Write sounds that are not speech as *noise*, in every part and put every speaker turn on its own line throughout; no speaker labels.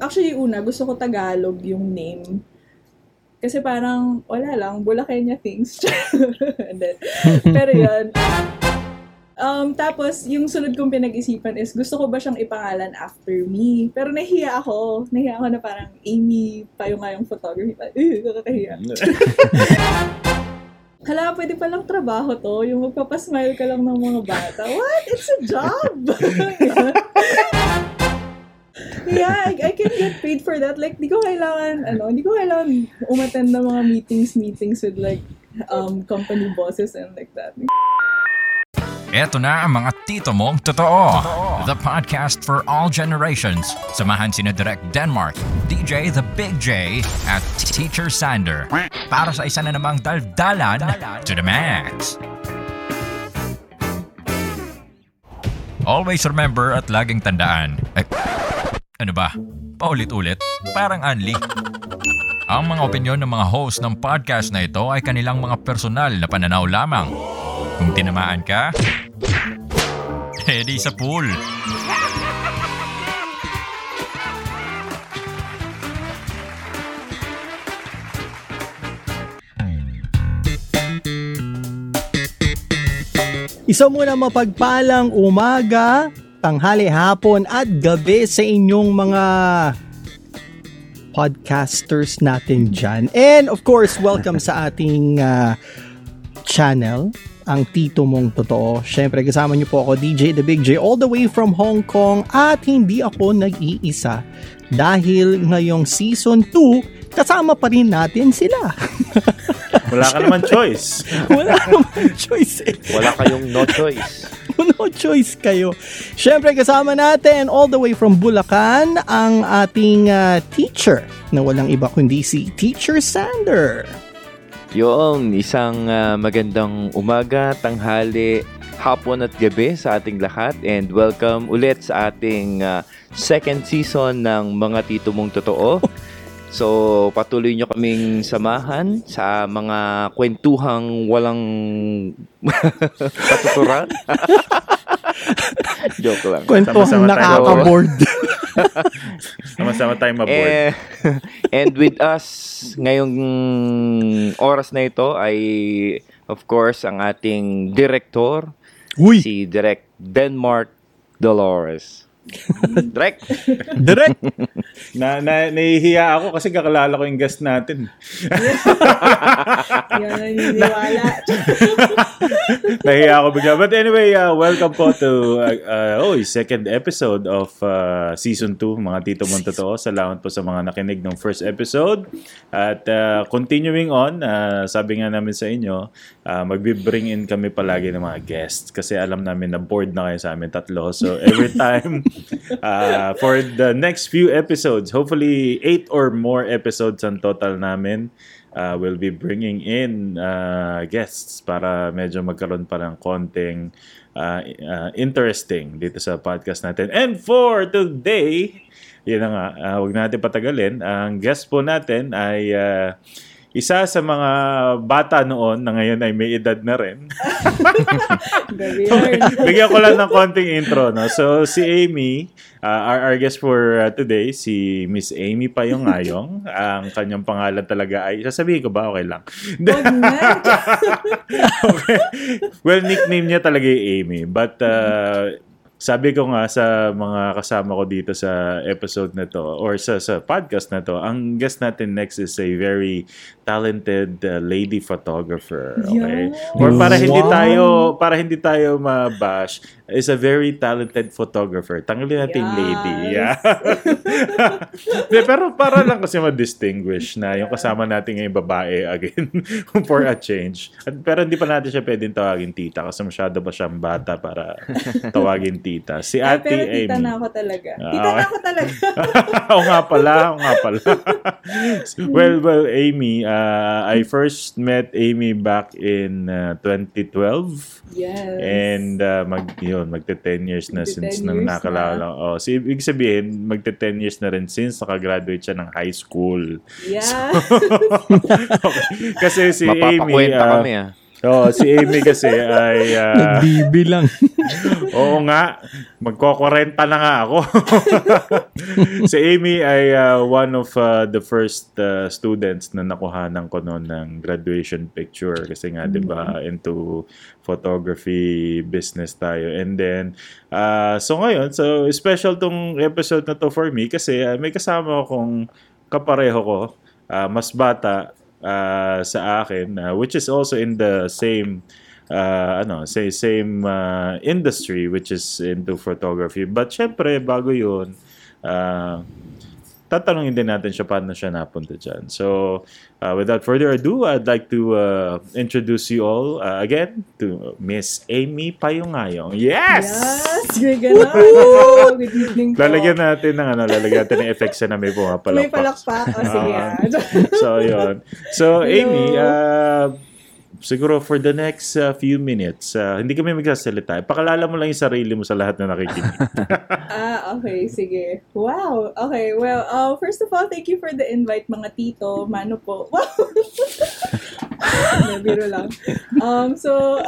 actually, una, gusto ko Tagalog yung name. Kasi parang, wala lang, Bulakenya things. *laughs* And then, pero yun. Um, tapos, yung sunod kong pinag-isipan is, gusto ko ba siyang ipangalan after me? Pero nahiya ako. Nahiya ako na parang Amy pa yung nga yung photography. Uh, nakakahiya. *laughs* Hala, pwede palang trabaho to. Yung magpapasmile ka lang ng mga bata. What? It's a job! *laughs* yeah, I, I can get paid for that. Like, di ko kailangan, ano, di ko kailangan umattend ng mga meetings, meetings with like, um, company bosses and like that.
Eto na ang mga tito mong totoo. The podcast for all generations. Samahan sina Direct Denmark, DJ The Big J, at Teacher Sander. Para sa isa na namang daldalan to the max. Always remember at laging tandaan. Eh, ano ba? Paulit-ulit? Parang Anli. Ang mga opinyon ng mga host ng podcast na ito ay kanilang mga personal na pananaw lamang. Kung tinamaan ka, *laughs* edi sa pool.
Isa muna mapagpalang umaga, tanghali, hapon at gabi sa inyong mga podcasters natin dyan. And of course, welcome sa ating uh, channel, ang Tito Mong Totoo. Siyempre, kasama niyo po ako, DJ The Big J, all the way from Hong Kong. At hindi ako nag-iisa dahil ngayong season 2, kasama pa rin natin sila.
Wala ka naman *laughs* choice.
Wala naman choice eh.
Wala kayong no choice.
No choice kayo. Siyempre, kasama natin all the way from Bulacan ang ating uh, teacher na walang iba kundi si Teacher Sander.
Yung isang uh, magandang umaga, tanghali, hapon at gabi sa ating lahat and welcome ulit sa ating uh, second season ng Mga Tito Mong Totoo. *laughs* So, patuloy nyo kaming samahan sa mga kwentuhang walang *laughs* patuturan. *laughs* Joke lang.
Kwentuhang nakaka-board.
Sama-sama tayong *laughs* maboard.
Eh, and with us ngayong oras na ito ay of course ang ating director
Uy,
si Direct Denmark Dolores. Direct.
direct. *laughs*
Na, na, nahihiya ako kasi kakalala ko yung guest natin. *laughs*
Yan, naniniwala. *laughs*
Nahihiya ako bigla. But anyway, uh, welcome po to uh, uh, oh, second episode of uh, season 2, mga Tito Mong Totoo. Salamat po sa mga nakinig ng first episode. At uh, continuing on, uh, sabi nga namin sa inyo, uh, magbi-bring in kami palagi ng mga guests kasi alam namin na bored na kayo sa amin tatlo. So every time uh, *laughs* for the next few episodes, hopefully eight or more episodes ang total namin, uh, we'll be bringing in uh, guests para medyo magkaroon pa ng konting uh, uh, interesting dito sa podcast natin. And for today, yun na nga, uh, huwag natin patagalin. Ang guest po natin ay uh, isa sa mga bata noon na ngayon ay may edad na rin. Bigyan ko lang ng konting intro. No? So, si Amy, uh, our, our guest for uh, today, si Miss Amy Payong Ayong. *laughs* Ang kanyang pangalan talaga ay, sasabihin ko ba? Okay lang. *laughs* Okay. Well, nickname niya talaga yung Amy. But, uh, sabi ko nga sa mga kasama ko dito sa episode na to or sa sa podcast na to, ang guest natin next is a very talented uh, lady photographer, okay?
Yeah.
Or para hindi
Wow.
tayo para hindi tayo mabash, is a very talented photographer. Tanggalin natin yung lady. Yeah. *laughs* De, pero para lang kasi ma-distinguish na yung kasama natin ngayong babae again *laughs* for a change. At, pero hindi pa natin siya pwedeng tawagin tita kasi masyado pa siyang bata para *laughs* tawagin tita. Si
Ay,
Ate
pero tita
Amy.
na ako talaga.
Ah,
Tita na ako talaga.
Oo nga pala, oo nga pala. well, well, Amy, uh, I first met Amy back in uh, 2012.
yes.
And uh, mag yun, magte 10 years na
Magte-10
since nang nakalala. Oh, so ibig sabihin, magte 10 years na rin since nakagraduate siya ng high school.
yeah. *laughs*
Kasi si Amy,
Mapapakwenta
uh,
kami ah.
Oo, si Amy kasi ay... ah,
Nagbibilang. *laughs*
oo nga, magko-40 na nga ako. *laughs* si Amy ay ah, one of ah, the first ah, students na nakuhanan ko noon ng graduation picture kasi nga 'di ba into photography business tayo. And then ah, so ngayon, so special tong episode na to for me kasi ah, may kasama akong kapareho ko, ah, mas bata ah, sa akin ah, which is also in the same uh, ano, say same uh, industry which is into photography. But syempre, bago 'yun, uh, tatanungin din natin siya paano siya napunta dyan. So, uh, without further ado, I'd like to uh, introduce you all uh, again to Miss Amy Payungayong. Yes!
Yes! Good. Good evening po.
Lalagyan natin ng ano, lalagyan natin ng effects na may pumapalakpak.
May palakpak. O, sige.
Ah. *laughs* so, yun. So. Amy, uh, siguro for the next uh, few minutes, uh, hindi kami magsasalita. Pakalala mo lang yung sarili mo sa lahat na nakikinig. *laughs*
Ah, okay. Sige. Wow. Okay. Well, uh, first of all, thank you for the invite, mga tito. Mano po. *laughs* Wow. Hindi, biro lang. Um, so,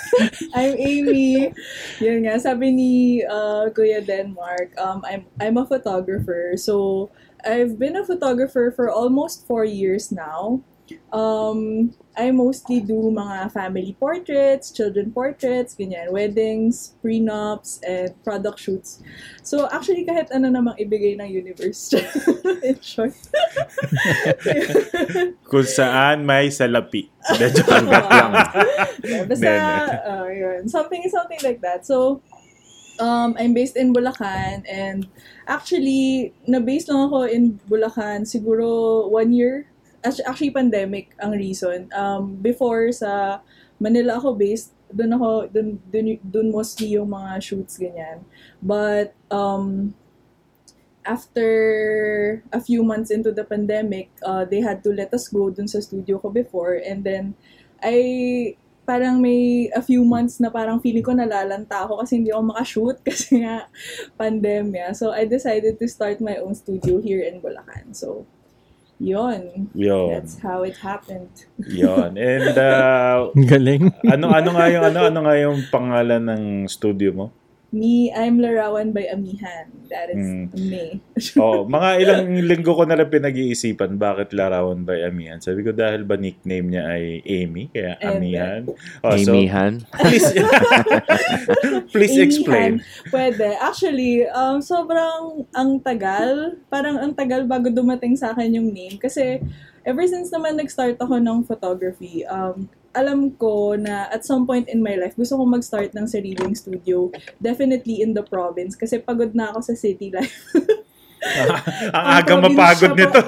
*laughs* I'm Amy. Yun nga, sabi ni uh, Kuya Denmark, um, I'm, I'm a photographer. So, I've been a photographer for almost four years now. Um, I mostly do mga family portraits, children portraits, ganyan, weddings, prenups, and product shoots. So, actually, kahit ano namang ibigay ng universe. *laughs* In short. *laughs*
Kung saan may salapi. Joke lang. *laughs*
Yeah, basta, uh, yun. Something, something like that. So, um, I'm based in Bulacan and actually, na-based lang ako in Bulacan siguro one year. Actu- Actually, pandemic ang reason. Um, before sa Manila ako based, doon ako, doon, doon, doon mostly yung mga shoots, ganyan. But, um, after a few months into the pandemic, uh, they had to let us go dun sa studio ko before. And then, I parang may a few months na parang feeling ko nalalanta ako kasi hindi ako makashoot *laughs* kasi nga pandemya. So, I decided to start my own studio here in Bulacan. So, yon
Yun.
That's how it happened.
Yun. And uh, *laughs*
Galing.
ano ano nga yung ano ano nga yung pangalan ng studio mo?
Me, I'm Larawan by Amihan. That is
Mm.
me. *laughs*
Oh, mga ilang linggo ko na lang pinag-iisipan bakit larawan by Amihan. Sabi ko dahil ba nickname niya ay Amy kaya Amihan. Oh, so please *laughs* please
Amihan.
explain.
Pwede. Actually, um, sobrang ang tagal. Parang ang tagal bago dumating sa akin yung name. Kasi ever since naman nag-start ako ng photography, um, alam ko na at some point in my life, gusto ko mag-start ng sariling studio. Definitely in the province. Kasi pagod na ako sa city life. *laughs*
Ang aga mapagod nito. *laughs*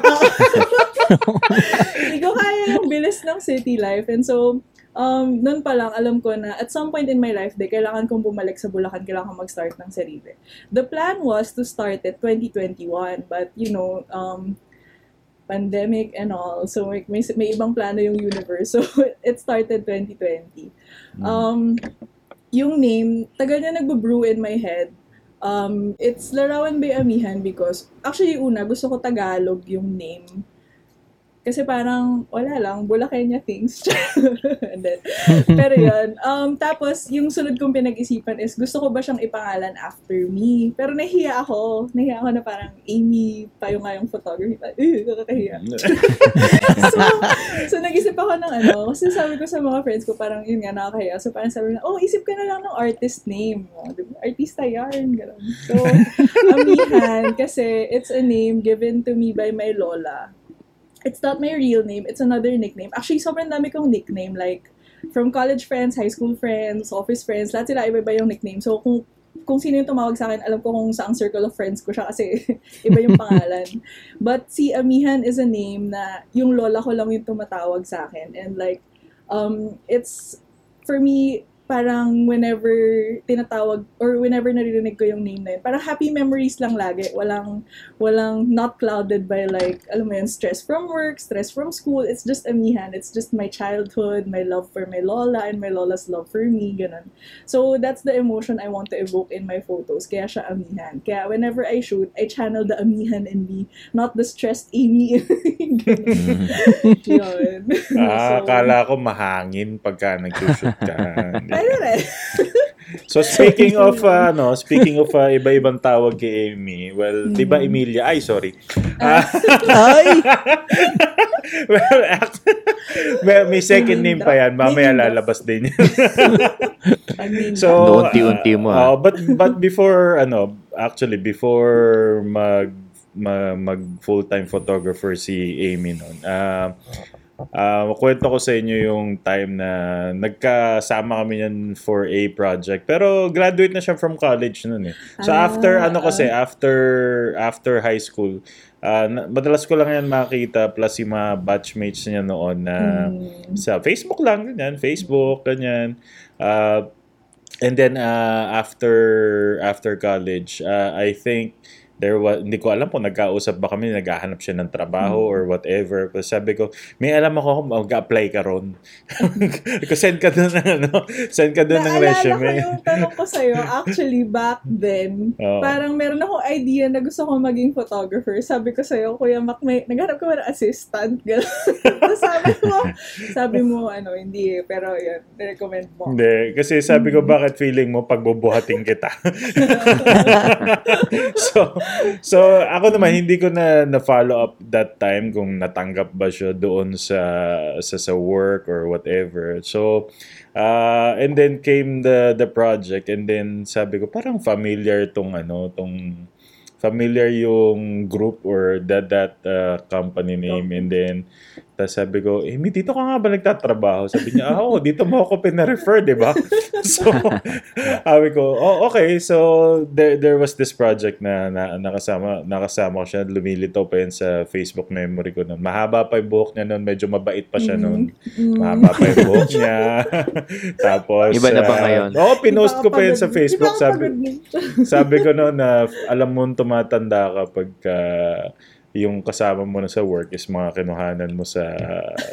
Hindi ko kaya yung bilis ng city life. And so, um, noon pa lang, alam ko na at some point in my life, de, kailangan kong bumalik sa Bulacan, kailangan kong mag-start ng sarili. The plan was to start it 2021, but you know, um, pandemic and all, so may, may, may ibang plano yung universe. *laughs* So, it started 2020. Um, yung name, tagal na nagbo-brew in my head. Um, it's Larawan by Amihan because, actually, una, gusto ko Tagalog yung name. Kasi parang, wala lang, Bulakenya things. *laughs* And then, pero yun. Um, tapos, yung sunod kong pinag-isipan is, gusto ko ba siyang ipangalan after me? Pero nahiya ako. Nahiya ako na parang Amy pa yung nga yung photography. Eh, nakakahiya. *laughs* so, so, nag-isip ako ng ano, kasi sabi ko sa mga friends ko, parang yun nga, nakakahiya. So, parang sabi na, oh, isip ka na lang ng artist name. Oh, di ba? Artista yarn, gano'n. So, *laughs* Amihan, kasi it's a name given to me by my lola. It's not my real name, it's another nickname. Actually, sobrang dami kong nickname. Like, from college friends, high school friends, office friends, lahat sila iba-iba yung nickname. So, kung kung sino yung tumawag sa akin, alam ko kung saang circle of friends ko siya kasi *laughs* iba yung pangalan. But si Amihan is a name na yung lola ko lang yung tumatawag sa akin. And like, um, it's, for me, parang whenever tinatawag or whenever naririnig ko yung name na yun, parang happy memories lang lagi. Walang, walang not clouded by like, alam mo yun, stress from work, stress from school. It's just amihan. It's just my childhood, my love for my lola, and my lola's love for me, ganun. So that's the emotion I want to evoke in my photos. Kaya siya amihan. Kaya whenever I shoot, I channel the amihan in me, not the stressed Amy. Ganun. *laughs* Yun. *laughs*
Ah,
So,
akala ko mahangin pagka nag-shoot ka. *laughs*
Pwede rin. *laughs*
So speaking of uh, ano, speaking of uh, iba-ibang tawag kay Amy, well, 'di ba Emilia? Ay, sorry. Ah,
Ay! *laughs*
well, act- well, may second name pa yan. Mamaya lalabas din yan.
Pag name
so.
Unti-unti mo, ah.
uh, but but before ano, actually before mag ma- mag full-time photographer si Amy noon. Uh, uh, kwento ko sa inyo yung time na nagkasama kami yan for a project. Pero graduate na siya from college noon eh. So
Ah,
after ano kasi after after high school, uh, madalas ko lang yan makita plus yung mga batchmates niya noon na
Hmm.
sa Facebook lang, ganyan. Facebook, ganyan. Uh, and then uh, after after college, uh, I think there was, hindi ko alam kung nagkausap ba kami, naghahanap siya ng trabaho or whatever. Pero sabi ko, may alam ako mag-apply ka ron. *laughs* ko send ka doon ng, ano, send ka doon ng
Naalala ko
resume.
yung tanong ko sa'yo, actually, back then,
Oo.
parang meron akong idea na gusto ko maging photographer. Sabi ko sa'yo, Kuya Mac, may, naghanap ka ba ng assistant? *laughs* Sabi mo, sabi mo, ano, hindi eh, pero yun, recommend mo.
Hindi, kasi sabi ko bakit feeling mo pagbubuhating kita. *laughs* so, so ako naman hindi ko na na follow up that time kung natanggap ba siya doon sa sa sa work or whatever. So, uh, and then came the the project and then sabi ko parang familiar tong ano tong familiar yung group or that that uh, company name and then tapos sabi ko, eh, dito ka nga ba nagtatrabaho? Sabi niya, ah, oo, dito mo ako pina-refer, di ba? *laughs* so, sabi ko, oh, okay. So, there, there was this project na, na nakasama, nakasama ko siya. Lumilitaw pa yan sa Facebook memory ko noon. Mahaba pa yung buhok niya noon. Medyo mabait pa siya noon. Mahaba pa yung buhok niya. *laughs* Tapos,
Iba na ba
ah,
ngayon?
Oo, pinost ko pa yan sa Facebook. Sabi, sabi ko noon na alam mo tumatanda ka pagka yung kasama mo na sa work is mga kinuhanan mo sa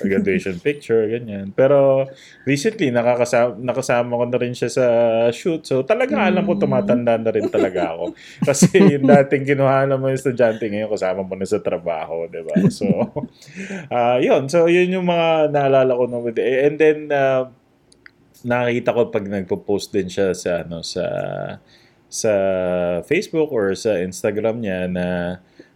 graduation *laughs* picture, ganyan. Pero recently, nakakasama, nakasama ko na rin siya sa shoot. So talaga alam ko tumatanda na rin talaga ako. *laughs* Kasi yung dating kinuhanan mo yung estudyante, ngayon kasama mo na sa trabaho, di ba? So, *laughs* ah yun. So, yun yung mga naalala ko nung with And then, uh, nakita ko pag nagpo-post din siya sa ano sa sa Facebook or sa Instagram niya na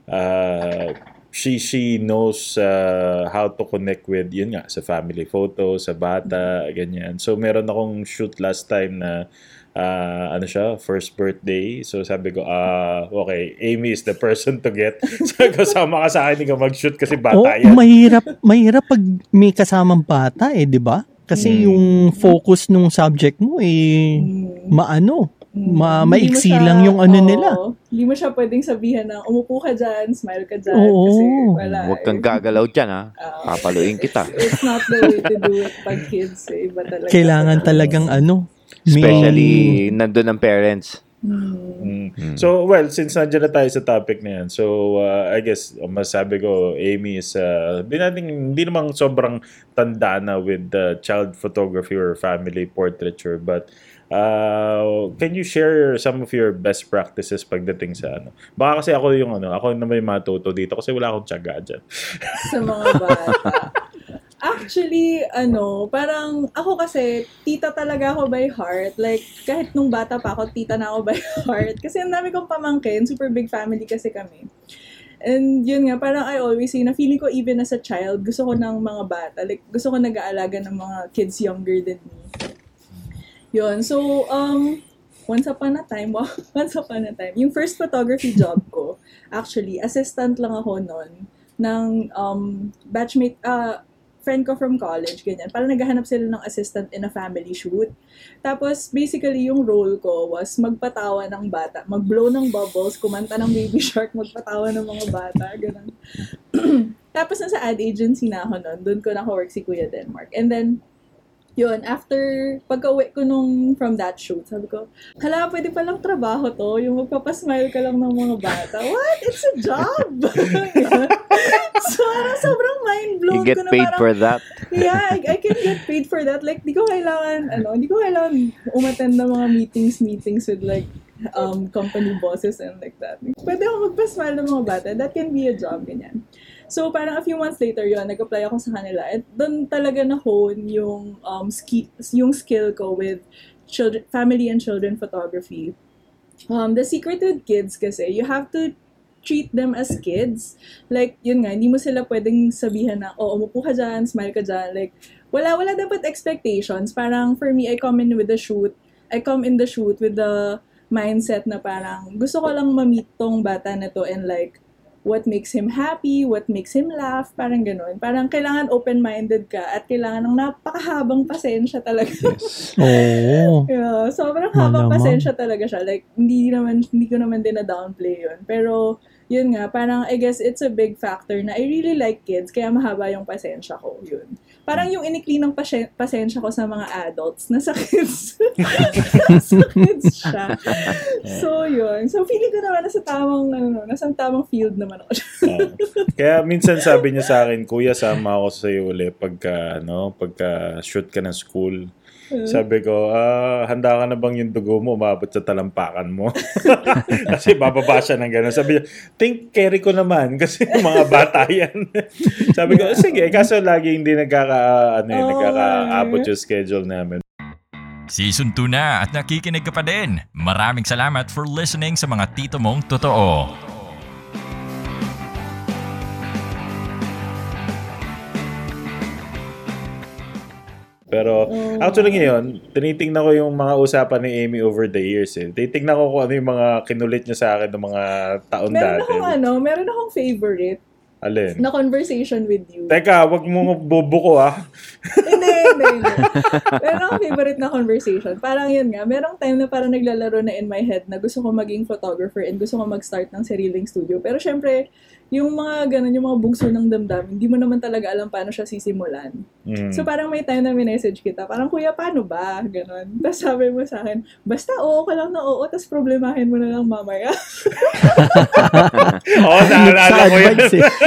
uh, she she knows uh, how to connect with yun nga sa family photo, sa bata, ganyan. So meron akong shoot last time na uh, ano siya, first birthday. So sabi ko, ah, okay, Amy is the person to get. *laughs* Sabi ko, sama ka sa akin, hindi ka mag-shoot kasi
Oh,
bata yan.
mahirap, mahirap pag may kasamang bata eh, di ba? Kasi
Mm.
yung focus nung subject mo eh,
Mm.
maano, ma
mo
maiksi
siya-
lang yung ano
oo,
nila.
Hindi mo siya pwedeng sabihan na umupo ka dyan, smile ka dyan.
Oo.
Kasi wala.
Huwag kang
eh.
gagalaw dyan, ha?
Ah.
Papaluin kita. *laughs*
It's not the way to do it pag kids. Eh. Iba talaga.
Kailangan talagang ano, may-
Especially, nandun ang parents.
Hmm.
Mm. So, well, since nandiyan na tayo sa topic na yan, so, uh, I guess, masabi ko, Amy is, uh, di natin, hindi namang sobrang tanda na with the child photography or family portraiture, but, uh, can you share some of your best practices pagdating sa ano? Baka kasi ako yung ano, ako na may matuto dito kasi wala akong tiyaga dyan. *laughs*
sa mga bata. Actually, ano, parang ako kasi, tita talaga ako by heart. Like, kahit nung bata pa ako, tita na ako by *laughs* heart. Kasi ang dami kong pamangkin, super big family kasi kami. And yun nga, parang I always say na feeling ko even as a child, gusto ko ng mga bata. Like, gusto ko nag-aalaga ng mga kids younger than me. Yun. So, um, once upon a time, wow, *laughs* once upon a time, yung first photography job ko, actually, assistant lang ako noon ng um, batchmate, uh, friend ko from college, ganyan. Parang naghahanap sila ng assistant in a family shoot. Tapos, basically, yung role ko was magpatawa ng bata, mag-blow ng bubbles, kumanta ng Baby *laughs* Shark, magpatawa ng mga bata, ganun. *clears throat* Tapos, nasa ad agency na ako noon. Doon ko naka-work si Kuya Denmark. And then, yun, after pagka-uwi ko nung from that shoot, sabi ko, hala, pwede palang trabaho to, yung magpapasmile ka lang ng mga bata. What? It's a job! *laughs* so, parang sobrang mind-blown
You get
ko na
paid
parang,
for that.
yeah, I, I can get paid for that. Like, di ko kailangan, ano, di ko kailangan umattend ng mga meetings, meetings with like, um, company bosses and like that. Pwede ako magpasmile ng mga bata. That can be a job, ganyan. So, parang a few months later yun, nag-apply ako sa kanila. At doon talaga na-hone yung, um, ski, yung skill ko with children, family and children photography. Um, the secret with kids kasi, you have to treat them as kids. Like, yun nga, hindi mo sila pwedeng sabihan na, oh, umupo ka dyan, smile ka dyan. Like, wala, wala dapat expectations. Parang, for me, I come in with the shoot. I come in the shoot with the mindset na parang, gusto ko lang ma-meet tong bata na to and like, what makes him happy, what makes him laugh, parang ganun. Parang kailangan open-minded ka at kailangan ng napakahabang pasensya talaga. *laughs*
Oo.
Yeah, sobrang habang
Malamang.
pasensya talaga siya. Like, hindi naman, hindi ko naman din na-downplay yun. Pero, yun nga, parang I guess it's a big factor na I really like kids, kaya mahaba yung pasensya ko. Yun. Parang yung inikli ng pasyen- pasensya ko sa mga adults, nasa kids. *laughs* nasa kids siya. So, yun. So, feeling ko naman nasa tamang, ano, nasa tamang field naman ako.
Ah. Kaya minsan sabi niya sa akin, Kuya, sama ako sa iyo ulit pagka, ano, pagka shoot ka ng school. Sabi ko, ah, handa ka na bang yung dugo mo umabot sa talampakan mo? *laughs* kasi bababa siya ng gano'n. Sabi niya, think carry ko naman *laughs* kasi mga bata yan. *laughs* Sabi ko, sige, kaso lagi hindi nagkaka, ano, yun,
Oh,
nagkakaabot
eh.
yung schedule namin.
Season 2 na at nakikinig ka pa din. Maraming salamat for listening sa mga tito mong totoo.
Pero actually ngayon, tinitingnan ko yung mga usapan ni Amy over the years eh. Titingnan ko kung ano yung mga kinulit niya sa akin ng mga taon
meron
dati.
akong ano, meron akong favorite
Alin?
na conversation with you.
Teka, wag mo bubuko ah. *laughs*
hindi, hindi, hindi. Meron akong favorite na conversation. Parang yun nga, merong time na parang naglalaro na in my head na gusto ko maging photographer and gusto ko mag-start ng sariling studio. Pero syempre, yung mga ganun, yung mga bugso ng damdamin, hindi mo naman talaga alam paano siya sisimulan.
Mm.
So parang may time na message kita, parang kuya, paano ba? Ganon. *laughs* Tapos sabi mo sa akin, basta oo ka lang na oo, tapos problemahin mo na lang mamaya. *laughs*
Oo, naalala
Sa
ko yan.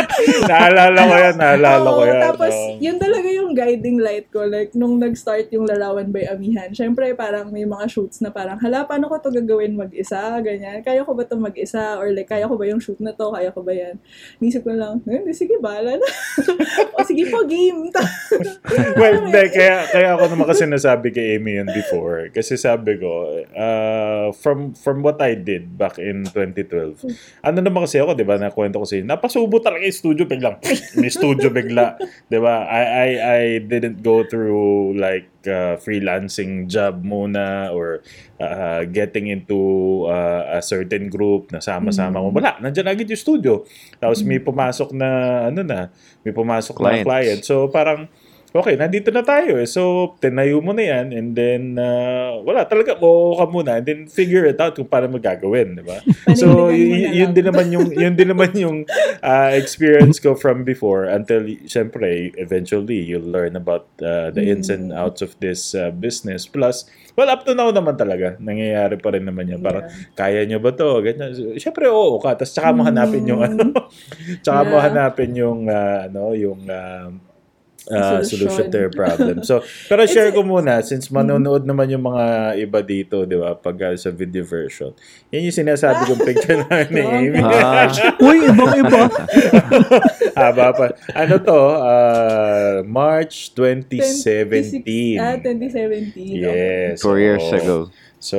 *laughs* naalala ko yan, naalala ko yan.
Tapos,
Oo.
yun talaga yung guiding light ko. Like, nung nag-start yung larawan by Amihan, syempre, parang may mga shoots na parang, hala, paano ko to gagawin mag-isa? Ganyan. Kaya ko ba to mag-isa? Or like, kaya ko ba yung shoot na to? Kaya ko ba yan? Nisip ko lang, eh, sige, bahala na. *laughs* o sige po, game. *laughs*
well, hindi, kaya, kaya ako naman kasi nasabi kay Amy yun before. Kasi sabi ko, uh, from from what I did back in 2012, ano naman kasi ako, di ba, nakwento ko sa'yo, napasubo talaga yung studio, biglang, may studio bigla. Di ba? I, I, I didn't go through like uh, freelancing job muna or uh, getting into uh, a certain group na sama-sama ko. Wala, nandyan agad yung studio. Tapos may pumasok na, ano na, may pumasok na
Clients.
client. So parang, okay, nandito na tayo eh. So, tinayo mo na yan and then, uh, wala, talaga, oo ka muna and then figure it out kung paano mo gagawin, di ba? *laughs* so, y- yun din naman yung, yun din naman yung uh, experience ko from before until, syempre, eventually, you'll learn about uh, the ins and
Mm.
outs of this uh, business. Plus, well, up to now naman talaga, nangyayari pa rin naman yan. Parang, kaya nyo ba to? Ganyan. Syempre, oo ka. Tapos, tsaka mo hanapin yung, ano, *laughs* tsaka mo
Mm. Yeah.
hanapin yung, uh, ano, yung, um, uh, solution
Solution.
to your problem. So, *laughs* pero share ko muna, since manonood naman yung mga iba dito, di ba, pag uh, sa video version. Yan yung sinasabi kong picture namin *laughs* ni Amy.
Ah.
Uy, ibang iba. *laughs*
Haba pa. Ano to? Uh, March 2017.
26 Ah, 2017.
Yes.
Four years ago.
So,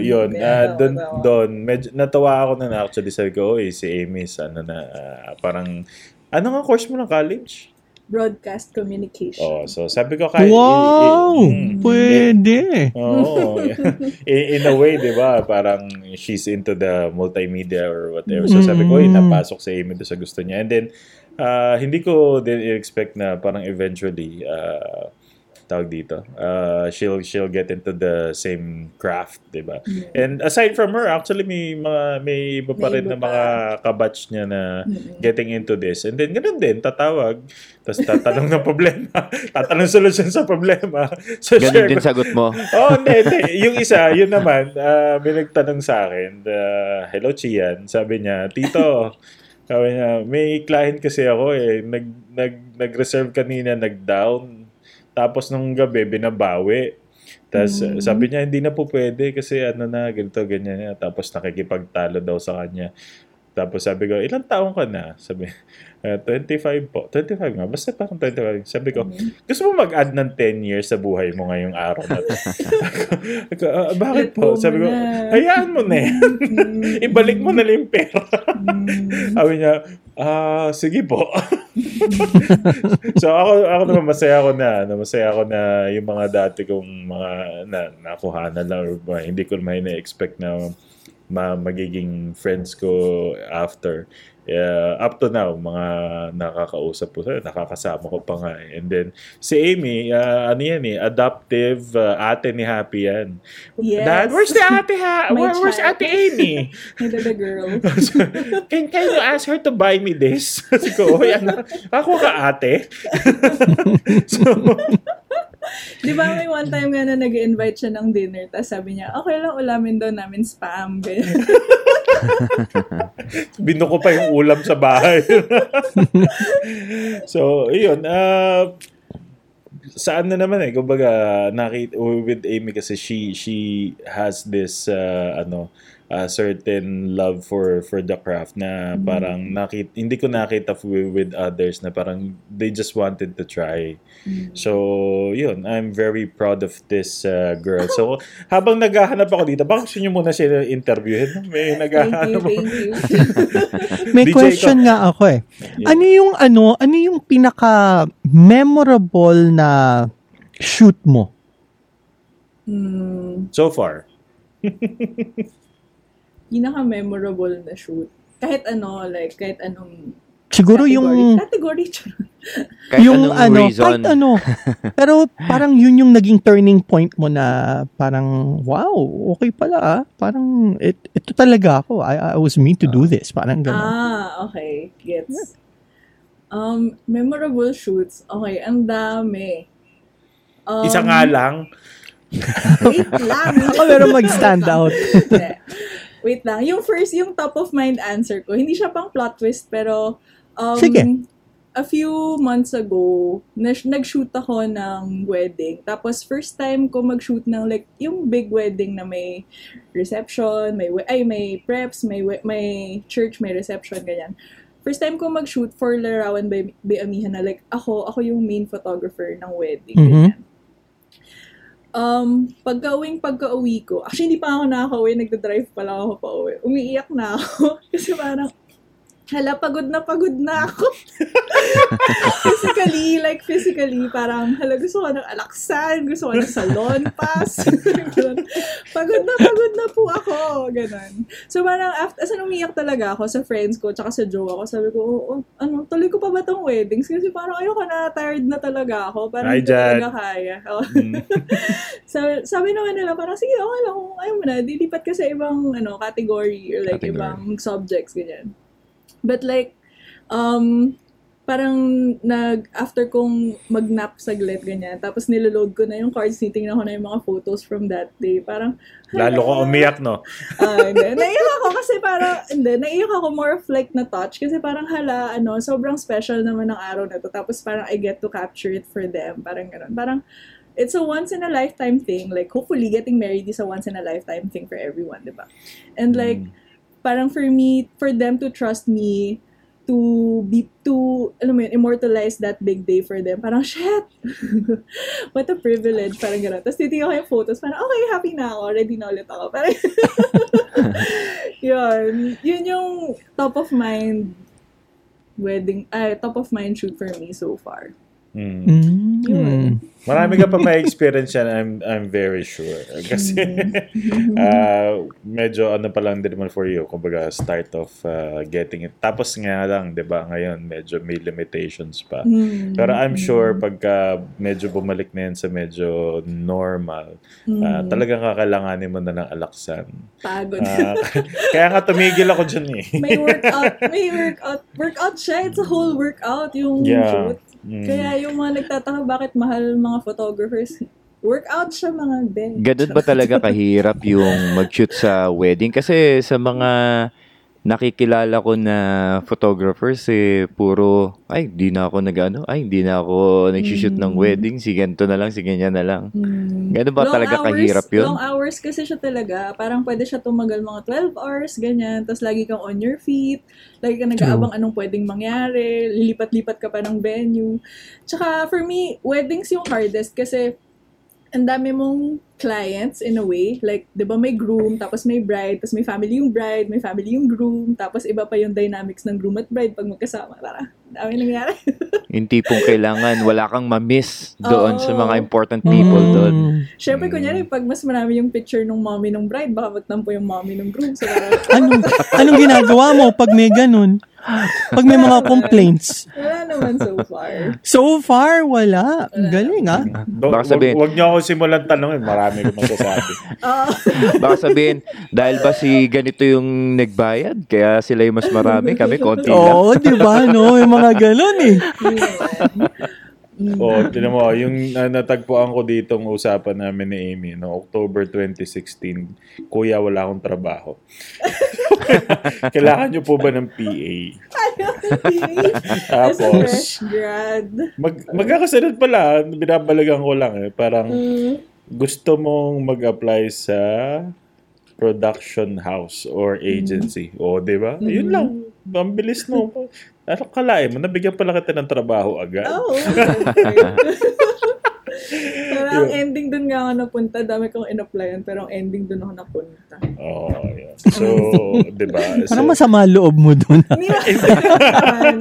yun. Uh,
Yeah,
doon, doon, medyo, natawa ako na actually. Sabi ko, oy, si Amy, is ano na, ah, parang, ano nga course mo ng college?
Broadcast communication.
Oh, so sabi ko kahit...
Wow!
Mm.
Pwede.
Oo. *laughs* in, in a way, di ba? Parang she's into the multimedia or whatever. So sabi ko, "Uy,
Mm.
napasok sa Amy sa gusto niya. And then, ah, hindi ko din expect na parang eventually, ah, tawag dito. Uh, she'll she'll get into the same craft, 'di ba? And aside from her, actually may mga may iba pa
May
rin
iba
na mga kabatch niya na getting into this. And then ganun din, tatawag, tapos tatanong ng problema, *laughs* tatanong solusyon sa problema. *laughs* So,
Ganun
share
din
ko-
sagot mo. *laughs*
oh, hindi, hindi. Yung isa, yun naman, ah, may nagtanong sa akin, uh, hello Chian, sabi niya, Tito, sabi niya, may client kasi ako eh, nag, nag, nag-reserve kanina, nag-down, tapos nung gabi, binabawi. Tapos sabi niya, hindi na po pwede kasi ano na, ganito, ganyan. Tapos nakikipagtalo daw sa kanya. Tapos sabi ko, ilang taong ka na? Sabi, "Ah, 25 po. 25 nga. Basta parang 25. Sabi ko, gusto mo mag-add ng 10 years sa buhay mo ngayong araw na to? *laughs* Ako, "Ah, bakit po? Sabi ko,
mo na."
hayaan mo na yan. *laughs* Ibalik mo na lang yung pera. Sabi niya, ah, sige po. *laughs* so ako ako naman masaya ako na, na masaya ako na yung mga dati kong mga na nakuha na lang or ba, hindi ko naman na-expect na ma, magiging friends ko after. Yeah, up to now, mga nakakausap ko, nakakasama ko pa nga. eh. And then, si Amy, ah, ano yan eh, adoptive ah, ate ni Happy yan.
Yes.
Dad, where's the ate ha? *laughs* Where, where's
child.
ate Amy? *laughs*
Ito the girl. *laughs*
can, can you ask her to buy me this? Sabi ko, oy, anak, ako ka ate. so,
Di ba may one time nga na nag-invite siya ng dinner, tapos sabi niya, okay lang ulamin daw namin spam. Ganyan. *laughs*
binuko pa yung ulam sa bahay. *laughs* so, yun. Uh, saan na naman eh, kumbaga, nakita, with Amy kasi she, she has this, uh, ano, uh, certain love for for the craft na parang nakita, hindi ko nakita with, with others na parang they just wanted to try. So, yun, I'm very proud of this uh, girl. So, *laughs* habang naghahanap ako dito, baka gusto nyo muna siya interviewin? *laughs* May
Thank you,
naghahanap ako.
thank you. *laughs*
May
DJ,
question nga ako eh. Ano yung ano, ano yung pinaka memorable na shoot mo?
Hmm,
So far.
Pinaka-memorable na shoot. Kahit ano, like, kahit anong
Siguro
category.
yung
Category.
Kahit
yung
anong
ano,
reason.
kahit ano. *laughs* Pero parang yun yung naging turning point mo na parang, wow, okay pala ah. Parang, it, ito talaga ako. I, I was meant to do this. Parang gano'n.
Ah, okay. Gets. Um, memorable shoots. Okay, ang dami. Um,
Isa nga lang. *laughs*
Wait lang.
Ako meron mag-stand out. *laughs*
Wait lang. Yung first, yung top of mind answer ko, hindi siya pang plot twist, pero um,
Sige.
a few months ago, nas- nag-shoot ako ng wedding. Tapos, first time ko mag-shoot ng like, yung big wedding na may reception, may, we- ay, may preps, may, we- may church, may reception, ganyan. First time ko mag-shoot for Larawan by, by Amihan na like, ako, ako yung main photographer ng wedding.
Mhm.
Ganyan. Um, pagka-uwing pagka-uwi ko, actually hindi pa ako nakaka-uwi, nagda-drive pa lang ako pa uwi. Umiiyak na ako. *laughs* Kasi parang, hala, pagod na pagod na ako. *laughs* physically, like physically, parang, hala, gusto ko ng alaksan, gusto ko ng salon pass. *laughs* Ganun. pagod na pagod na po ako. Ganon. So parang, after, as in, umiiyak talaga ako sa friends ko, tsaka sa jowa ko. Sabi ko, oh, oh, ano, tuloy ko pa ba tong weddings? Kasi parang ayoko na, tired na talaga ako. Parang
Hi,
hindi talaga kaya. Oh.
Mm. *laughs*
So, sabi naman nila, parang, sige, okay lang, ayaw mo na, dilipat ka sa ibang, ano, category, or like,
Category.
ibang subjects, ganyan. But like, um, parang nag, after kong mag-nap saglit, ganyan, tapos niloload ko na yung cards, titingnan ko na yung mga photos from that day, parang,
Lalo ko umiyak, no? *laughs*
Ah, hindi. Naiyak ako kasi parang, hindi, naiyak ako more of like na touch kasi parang hala, ano, sobrang special naman ng araw na to. Tapos parang I get to capture it for them. Parang ganun. Parang, it's a once in a lifetime thing. Like, hopefully, getting married is a once in a lifetime thing for everyone, di ba? And like, parang for me, for them to trust me to be, to, alam mo yun, immortalize that big day for them. Parang, shit! *laughs* What a privilege. Parang gano'n. Tapos titignan ko yung photos. Parang, okay, happy na ako. Ready na ulit ako. Parang, *laughs* yun. Yun yung top of mind wedding, ay, top of mind shoot for me so far.
Mm.
Mm.
Yun.
Marami ka pa may experience yan, I'm, I'm very sure. Kasi, *laughs* ah, medyo ano pa lang din naman for you, kumbaga start of ah, getting it. Tapos nga lang, di ba, ngayon medyo may limitations pa.
Mm.
Pero I'm sure pagka medyo bumalik na yan sa medyo normal, ah, talagang kakailanganin mo na ng alaksan.
Pagod.
Ah, *laughs* kaya nga tumigil ako dyan eh.
may workout, may *laughs* workout. Workout siya. It's a whole workout yung
Yeah.
shoot.
Mm.
Kaya yung mga nagtataka bakit mahal mga photographers, workout siya mga ben.
Ganun ba talaga *laughs* kahirap yung mag-shoot sa wedding? Kasi sa mga nakikilala ko na photographers, eh, puro, ay, di na ako nag-ano, ay, di na ako nag-shoot ng
Mm.
wedding, si ganito na lang, si ganyan na lang.
Hmm.
Ganun ba
Long
talaga
hours-
kahirap yun?
Long hours kasi siya talaga. Parang pwede siya tumagal mga 12 hours, ganyan. Tapos lagi kang on your feet. Lagi kang nag-aabang anong pwedeng mangyari. Lilipat-lipat ka pa ng venue. Tsaka for me, weddings yung hardest kasi ang dami mong clients in a way. Like, di ba may groom, tapos may bride, tapos may family yung bride, may family yung groom, tapos iba pa yung dynamics ng groom at bride pag magkasama. Parang, dami nangyari. *laughs*
Yung tipong kailangan, wala kang ma-miss doon sa
Oo.
mga important people doon.
Mm.
Siyempre,
Mm.
kunyari, pag mas marami yung picture ng mommy ng bride, baka magtampo yung mommy ng groom. So, parang,
Anong, anong ginagawa mo pag may ganun? Pag may mga complaints?
wala naman so far.
So far, wala. Galing, ah.
Do-
Baka sabihin-
wag, wag niyo ako simulan tanongin, marami ko masasabi. *laughs*
Oo.
Baka sabihin, dahil ba si ganito yung nagbayad, kaya sila yung mas marami, kami konti lang.
Oo, di ba, no? Yung mga ganun, eh.
Naman.
Oo, tinan mo, yung uh, natagpuan ko dito ang usapan namin ni Amy, no, October 2016, Kuya, wala akong trabaho. *laughs* Kailangan niyo po ba ng PA? Tapos, mag, magkakasunod pala, binabalagan ko lang eh, parang
Mm.
gusto mong mag-apply sa production house or agency. O, di ba? Yun lang. Ang bilis no. Ano kalain mo? Nabigyan pala kita ng trabaho agad.
Oo. *laughs* pero ang ending dun nga ako napunta, dami kong in-applyan, pero ang ending dun ako napunta.
Oh, yeah. So, di ba? So,
Parang masama loob mo dun.
Hindi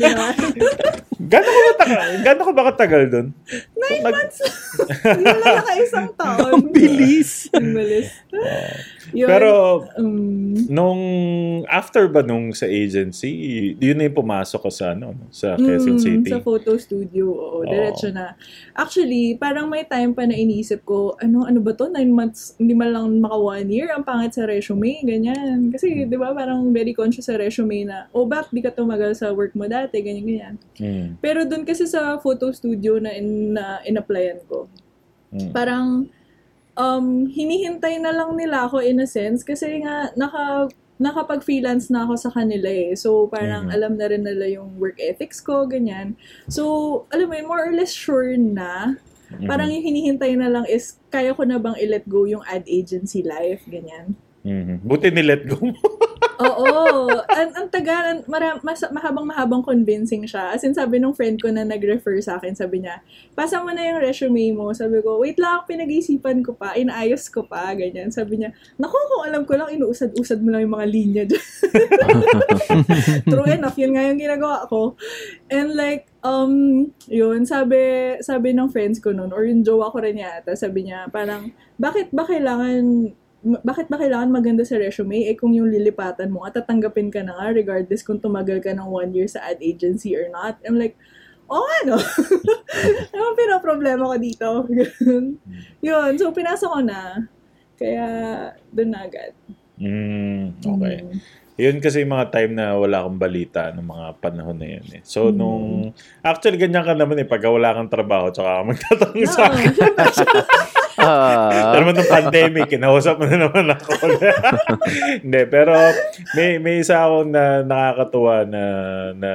naman.
Gano'n ko ba tagal? Gano'n ko ba katagal doon?
Nine months. Hindi na lang naka-isang taon.
Ang bilis.
Ang bilis. Yun.
Pero,
um,
nung, after ba nung sa agency, yun na yung pumasok ko sa, ano, sa Quezon
Mm,
City?
Sa photo studio, oo. Diretso na. Actually, parang may time pa na inisip ko, ano, ano ba to? Nine months, hindi man lang maka one year, ang pangit sa resume, ganyan. Kasi, di ba, parang very conscious sa resume na, oh, back, di ka tumagal sa work mo dati, ganyan, ganyan.
Mm.
Pero dun kasi sa photo studio na, in, na in-applyan ko,
Mm.
parang um, hinihintay na lang nila ako in a sense kasi nga naka nakapag-freelance na ako sa kanila eh. So, parang
Mhm.
alam na rin nila yung work ethics ko, ganyan. So, alam mo more or less sure na.
Mhm.
Parang yung hinihintay na lang is, kaya ko na bang i-let go yung ad agency life, ganyan.
Mhm. Buti ni-let go mo. *laughs*
Oo. ang, ang tagal, ang, mara, mas, mahabang-mahabang convincing siya. As in, sabi nung friend ko na nag-refer sa akin, sabi niya, pasa mo na yung resume mo. Sabi ko, wait lang, pinag-isipan ko pa, inaayos ko pa, ganyan. Sabi niya, naku, kung alam ko lang, inuusad-usad mo lang yung mga linya dyan. *laughs* *laughs* True enough, yun nga yung ginagawa ko. And like, um, yun, sabi, sabi ng friends ko noon, or yung jowa ko rin yata, sabi niya, parang, bakit ba kailangan bakit ba kailangan maganda sa resume eh kung yung lilipatan mo at tatanggapin ka na nga regardless kung tumagal ka ng one year sa ad agency or not. I'm like, oh ano? *laughs* ano pinaproblema ko dito? *laughs* Yun, so pinasok ko na. Kaya, doon na agad.
Mm, okay.
Mm.
Yun kasi yung mga time na wala akong balita ng mga panahon na yun eh. So,
Mm.
nung... Actually, ganyan ka naman eh. Pagka wala kang trabaho, tsaka ka magtatanong sa
Oo,
akin. *laughs* Pero naman ng pandemic, kinausap mo na naman ako. *laughs* Hindi, pero may, may isa akong na, nakakatuwa na, na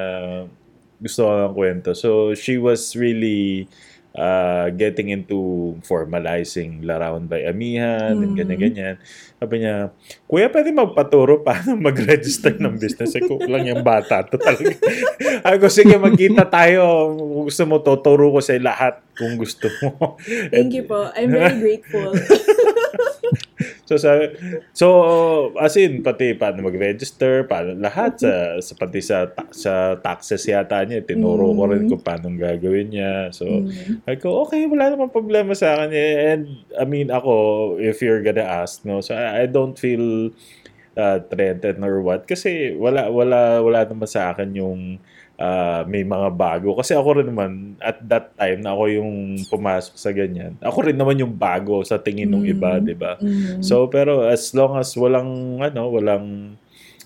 gusto ko ng kwento. So, she was really uh, getting into formalizing larawan by amihan and
Mm.
ganyan-ganyan. Sabi niya, Kuya, pwede magpaturo paano *laughs* mag-register ng business? Eh, kung lang yung bata to talaga. *laughs* Sabi ko, sige, magkita tayo. Kung gusto mo, tuturo ko sa lahat kung gusto mo.
Thank you po. I'm very *laughs* grateful.
So, sa, so as in, pati paano mag-register, paano lahat, sa, sa pati sa, ta- sa taxes yata niya, tinuro ko rin kung paano gagawin niya. So,
Mm.
I go, okay, wala namang problema sa akin. And, I mean, ako, if you're gonna ask, no, so I, I don't feel uh, threatened or what. Kasi wala, wala, wala naman sa akin yung uh, may mga bago. Kasi ako rin naman, at that time, na ako yung pumasok sa ganyan, ako rin naman yung bago sa tingin ng
Mm.
iba, di ba?
Mm.
So, pero as long as walang, ano, walang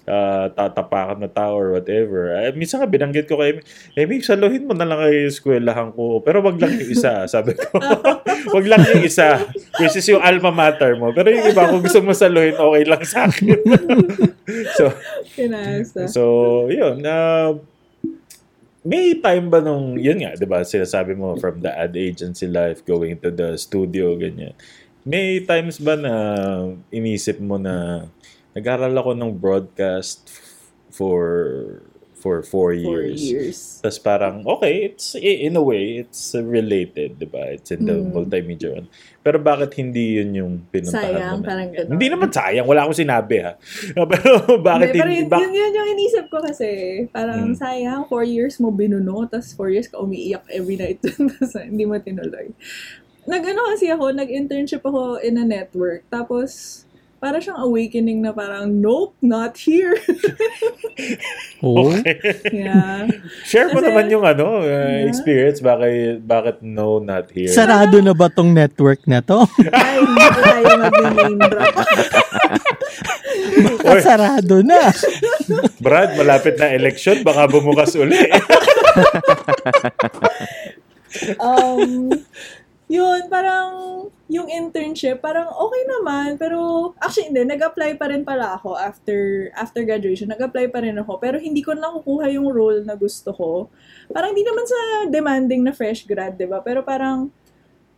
uh, tatapakan na tao or whatever. Eh, minsan nga binanggit ko kay Amy, saluhin mo na lang kayo yung eskwelahan ko. Pero wag lang yung isa, *laughs* sabi ko. *laughs* wag lang yung isa. Which is yung alma mater mo. Pero yung iba, kung gusto mo saluhin, okay lang sa akin. *laughs* so. So, yun. Uh, may time ba nung, yun nga, di ba, sinasabi mo from the ad agency life going to the studio, ganyan. May times ba na inisip mo na nag-aral ako ng broadcast for for four
Four
years.
years.
Tapos parang, okay, it's in a way, it's related, di ba? It's in the
Mm.
multimedia one. Pero bakit hindi yun yung pinuntahan
Sayang,
mo na?
parang gano'n.
Hindi naman sayang, wala akong sinabi ha. *laughs* Pero bakit
Hindi, pero yun,
bak-
yun, yun yung inisip ko kasi. Parang
Mm.
sayang, four years mo binuno, tapos four years ka umiiyak every night, *laughs* tapos hindi mo tinuloy. Nag-ano kasi ako, nag-internship ako in a network, tapos para siyang awakening na parang, nope, not here. *laughs*
Oh.
yeah.
Share mo
Kasi-
naman yung ano, uh,
Yeah.
experience, bakit, bakit no, not here.
Sarado na ba tong network na to?
Ay, hindi ko tayo mag-name drop.
Baka sarado na.
Brad, malapit na election, baka bumukas uli. *laughs*
um, yun, parang yung internship, parang okay naman, pero actually hindi, nag-apply pa rin pala ako after after graduation. Nag-apply pa rin ako, pero hindi ko nakukuha yung role na gusto ko. Parang hindi naman sa demanding na fresh grad, 'di ba? Pero parang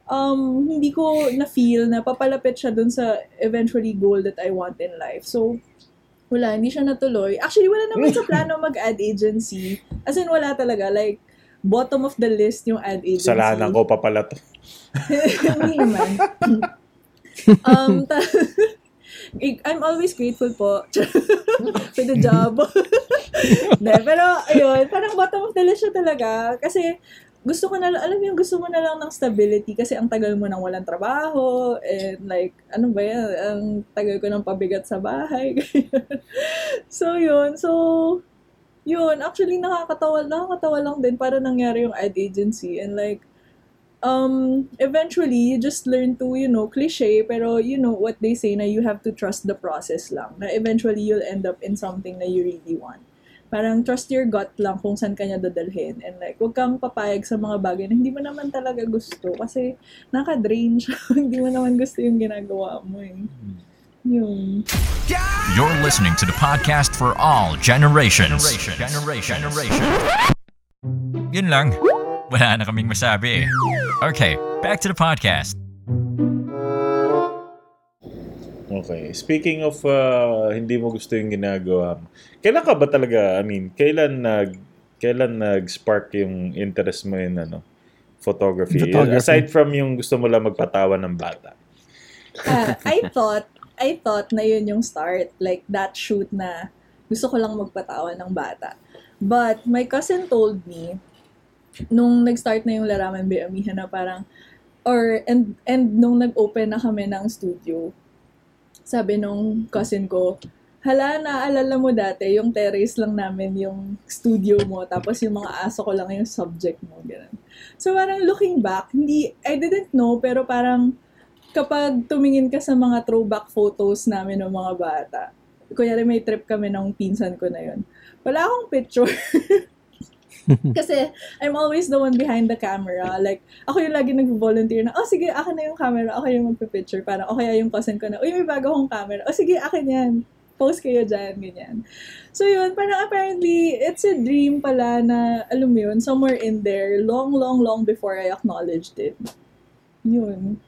um, hindi ko na-feel na papalapit siya dun sa eventually goal that I want in life. So, wala, hindi siya natuloy. Actually, wala naman sa plano *laughs* mag-ad agency. As in, wala talaga. Like, bottom of the list yung ad agency.
Salanan ko pa pala to.
Hindi naman. um, ta- *laughs* I'm always grateful po *laughs* for the job. *laughs* De, pero, ayun, parang bottom of the list siya talaga. Kasi, gusto ko na lang, alam yung gusto mo na lang ng stability kasi ang tagal mo nang walang trabaho and like, ano ba yan, ang tagal ko ng pabigat sa bahay. so, yun. So, yun, actually nakakatawa, nakakatawa lang din para nangyari yung ad agency and like, um, eventually, you just learn to, you know, cliche, pero you know what they say na you have to trust the process lang. Na eventually, you'll end up in something na you really want. Parang trust your gut lang kung saan kanya dadalhin. And like, huwag kang papayag sa mga bagay na hindi mo naman talaga gusto. Kasi naka-drain siya. *laughs* hindi mo naman gusto yung ginagawa mo eh. Yun.
You're listening to the podcast for all generations. Generation. Generation. Yun lang. Wala na kaming masabi eh. Okay, back to the podcast.
Okay. Speaking of uh, hindi mo gusto yung ginagawa mo, kailan ka ba talaga, I mean, kailan nag kailan nag-spark yung interest mo in ano, photography?
Photography.
Aside from yung gusto mo lang magpatawa ng bata.
Ah, *laughs* I thought, I thought na yun yung start. Like, that shoot na gusto ko lang magpatawa ng bata. But, my cousin told me, nung nag-start na yung Laraman Beamihan na parang, or, and, and nung nag-open na kami ng studio, sabi nung cousin ko, hala, naaalala mo dati, yung terrace lang namin yung studio mo, tapos yung mga aso ko lang yung subject mo, ganun. So parang looking back, hindi, I didn't know, pero parang kapag tumingin ka sa mga throwback photos namin ng mga bata, kunyari may trip kami ng pinsan ko na yun, wala akong picture. *laughs* *laughs* Kasi I'm always the one behind the camera. Like, ako yung lagi nag-volunteer na, oh sige, akin na yung camera, ako yung magpipicture. Parang, o kaya yung cousin ko na, uy, may bago akong camera. Oh sige, akin yan. Post kayo dyan, ganyan. So yun, parang apparently, it's a dream pala na, alam mo yun, somewhere in there, long, long, long before I acknowledged it. Yun.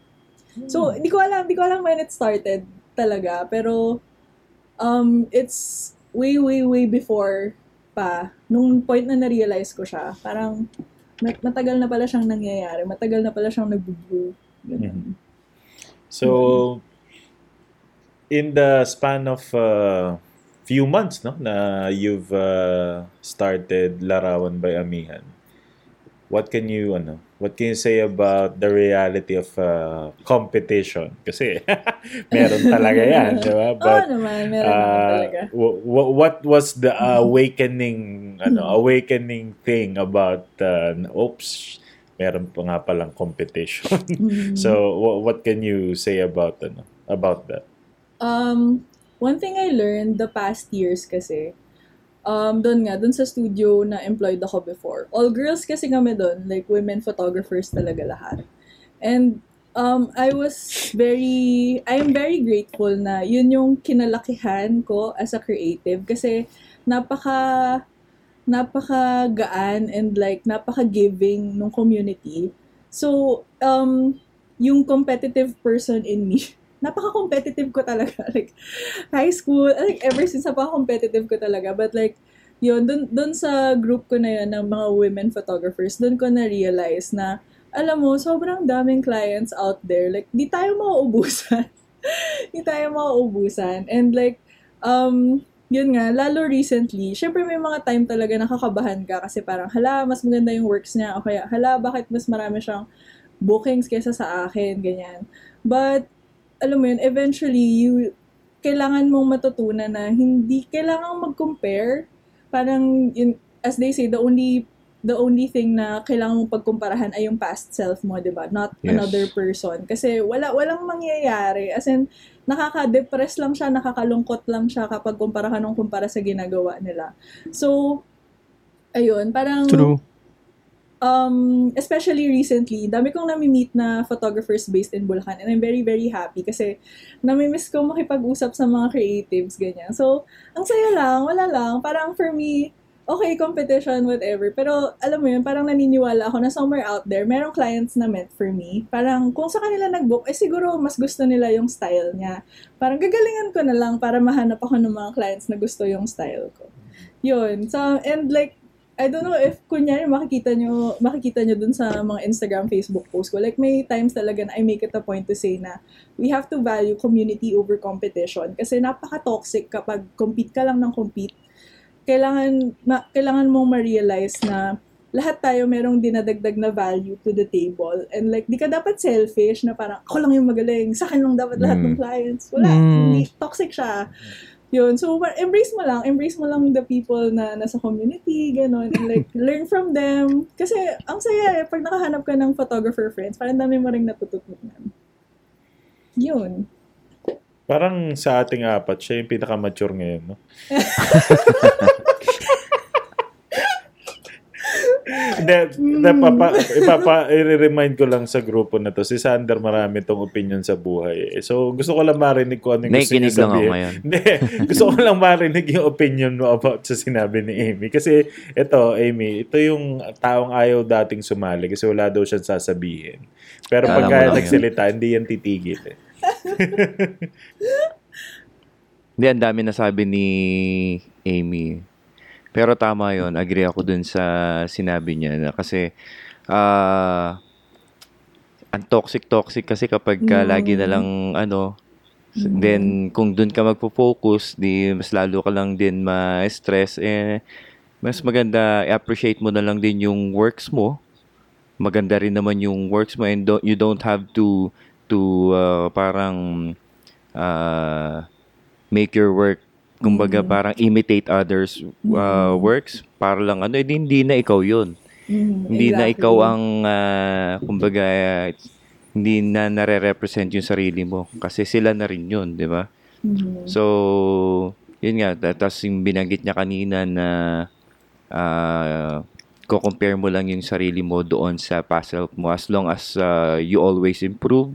So, hindi ko alam, hindi ko alam when it started talaga, pero um, it's way, way, way before pa, nung point na na-realize ko siya, parang mat- matagal na pala siyang nangyayari, matagal na pala siyang nagbubu. Ganun.
So, in the span of uh, few months no na you've uh, started Larawan by Amihan what can you ano what can you say about the reality of uh, competition kasi *laughs* meron talaga yan di ba *laughs*
Oo
but
naman, meron naman
uh,
talaga.
wh- wh- what was the awakening *laughs* ano awakening thing about uh, oops meron pa nga palang competition
Mm.
so wh- what can you say about ano about that
Um, one thing I learned the past years kasi, um, doon nga, doon sa studio na employed ako before. All girls kasi kami doon, like women photographers talaga lahat. And um, I was very, I am very grateful na yun yung kinalakihan ko as a creative kasi napaka napaka-gaan and like napaka-giving ng community. So, um, yung competitive person in me, *laughs* napaka-competitive ko talaga. *laughs* Like, high school, like, ever since, napaka-competitive ko talaga. But like, yun, dun, dun sa group ko na yun ng mga women photographers, dun ko na-realize na, alam mo, sobrang daming clients out there. Like, di tayo mauubusan. *laughs* di tayo mauubusan. And like, um, yun nga, lalo recently, syempre may mga time talaga nakakabahan ka kasi parang, hala, mas maganda yung works niya. O kaya, hala, bakit mas marami siyang bookings kesa sa akin, ganyan. But, alam mo yun, eventually, you, kailangan mong matutunan na hindi kailangan mag-compare. Parang, yun, as they say, the only the only thing na kailangan mong pagkumparahan ay yung past self mo, di ba? Not
Yes.
another person. Kasi wala, walang mangyayari. As in, nakaka-depress lang siya, nakakalungkot lang siya kapag kumpara ka nung kumpara sa ginagawa nila. So, ayun, parang
True.
Um, especially recently, dami kong nami-meet na photographers based in Bulacan and I'm very, very happy kasi nami-miss ko makipag-usap sa mga creatives, ganyan. So, ang saya lang, wala lang. Parang for me, okay, competition, whatever. Pero, alam mo yun, parang naniniwala ako na somewhere out there, merong clients na meant for me. Parang, kung sa kanila nag-book, eh siguro mas gusto nila yung style niya. Parang gagalingan ko na lang para mahanap ako ng mga clients na gusto yung style ko. Yun. So, and like, I don't know if kunyari makikita nyo, makikita nyo dun sa mga Instagram, Facebook post ko. Like may times talaga na I make it a point to say na we have to value community over competition. Kasi napaka-toxic kapag compete ka lang ng compete. Kailangan, ma- kailangan mong ma-realize na lahat tayo merong dinadagdag na value to the table. And like, di ka dapat selfish na parang ako lang yung magaling, sa akin lang dapat lahat ng
Mm.
clients. Wala,
Mm.
hindi, toxic siya. Yun. So, embrace mo lang. Embrace mo lang the people na nasa community, gano'n. And like, *laughs* learn from them. Kasi, ang saya eh, pag nakahanap ka ng photographer friends, parang dami mo rin natututunan. Yun.
Parang sa ating apat, siya yung pinaka-mature ngayon, no? *laughs* Hindi, napapa, ipapa, i-remind ko lang sa grupo na to, si Sander marami tong opinion sa buhay. eh. So, gusto ko lang marinig kung ano yung gusto niya
lang
sabihin.
ngayon.
Hindi, gusto ko lang marinig yung opinion mo about sa sinabi ni Amy. Kasi ito, Amy, ito yung taong ayaw dating sumali kasi wala daw siyang sasabihin. Pero
Alam
pag
mo
kaya
lang
nagsalita, hindi yan titigil. Eh. *laughs*
Hindi, ang dami nasabi ni Amy. Pero tama yon Agree ako dun sa sinabi niya. Na kasi, ah, ang toxic-toxic kasi kapag ka
Mm.
lagi na lang, ano,
Mm.
then kung dun ka magpo-focus, di mas lalo ka lang din ma-stress, eh, mas maganda, i-appreciate mo na lang din yung works mo. Maganda rin naman yung works mo and don't, you don't have to, to, ah, parang, ah, make your work kumbaga
Mm.
parang imitate others uh, works para lang ano hindi, hindi na ikaw yun
Mhm,
hindi na
exactly.
ikaw ang uh, kumbaga uh, hindi na nare-represent yung sarili mo kasi sila na rin yun di ba
Mhm.
so yun nga ta- tapos yung binanggit niya kanina na uh, ko-compare mo lang yung sarili mo doon sa past self mo as long as uh, you always improve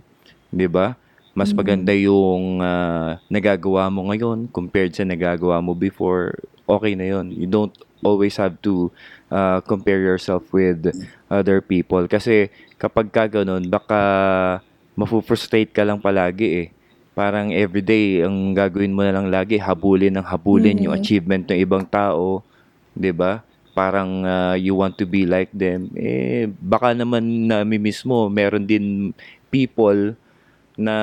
di ba mas
Mhm.
maganda yung uh, nagagawa mo ngayon compared sa nagagawa mo before okay na yun. You don't always have to uh, compare yourself with other people. Kasi kapag ka ganun baka mafu-frustrate ka lang palagi eh. Parang everyday ang gagawin mo na lang lagi habulin ng habulin yung
Mhm.
achievement ng ibang tao 'di ba? Parang uh, you want to be like them. Eh baka naman na miss mo meron din people na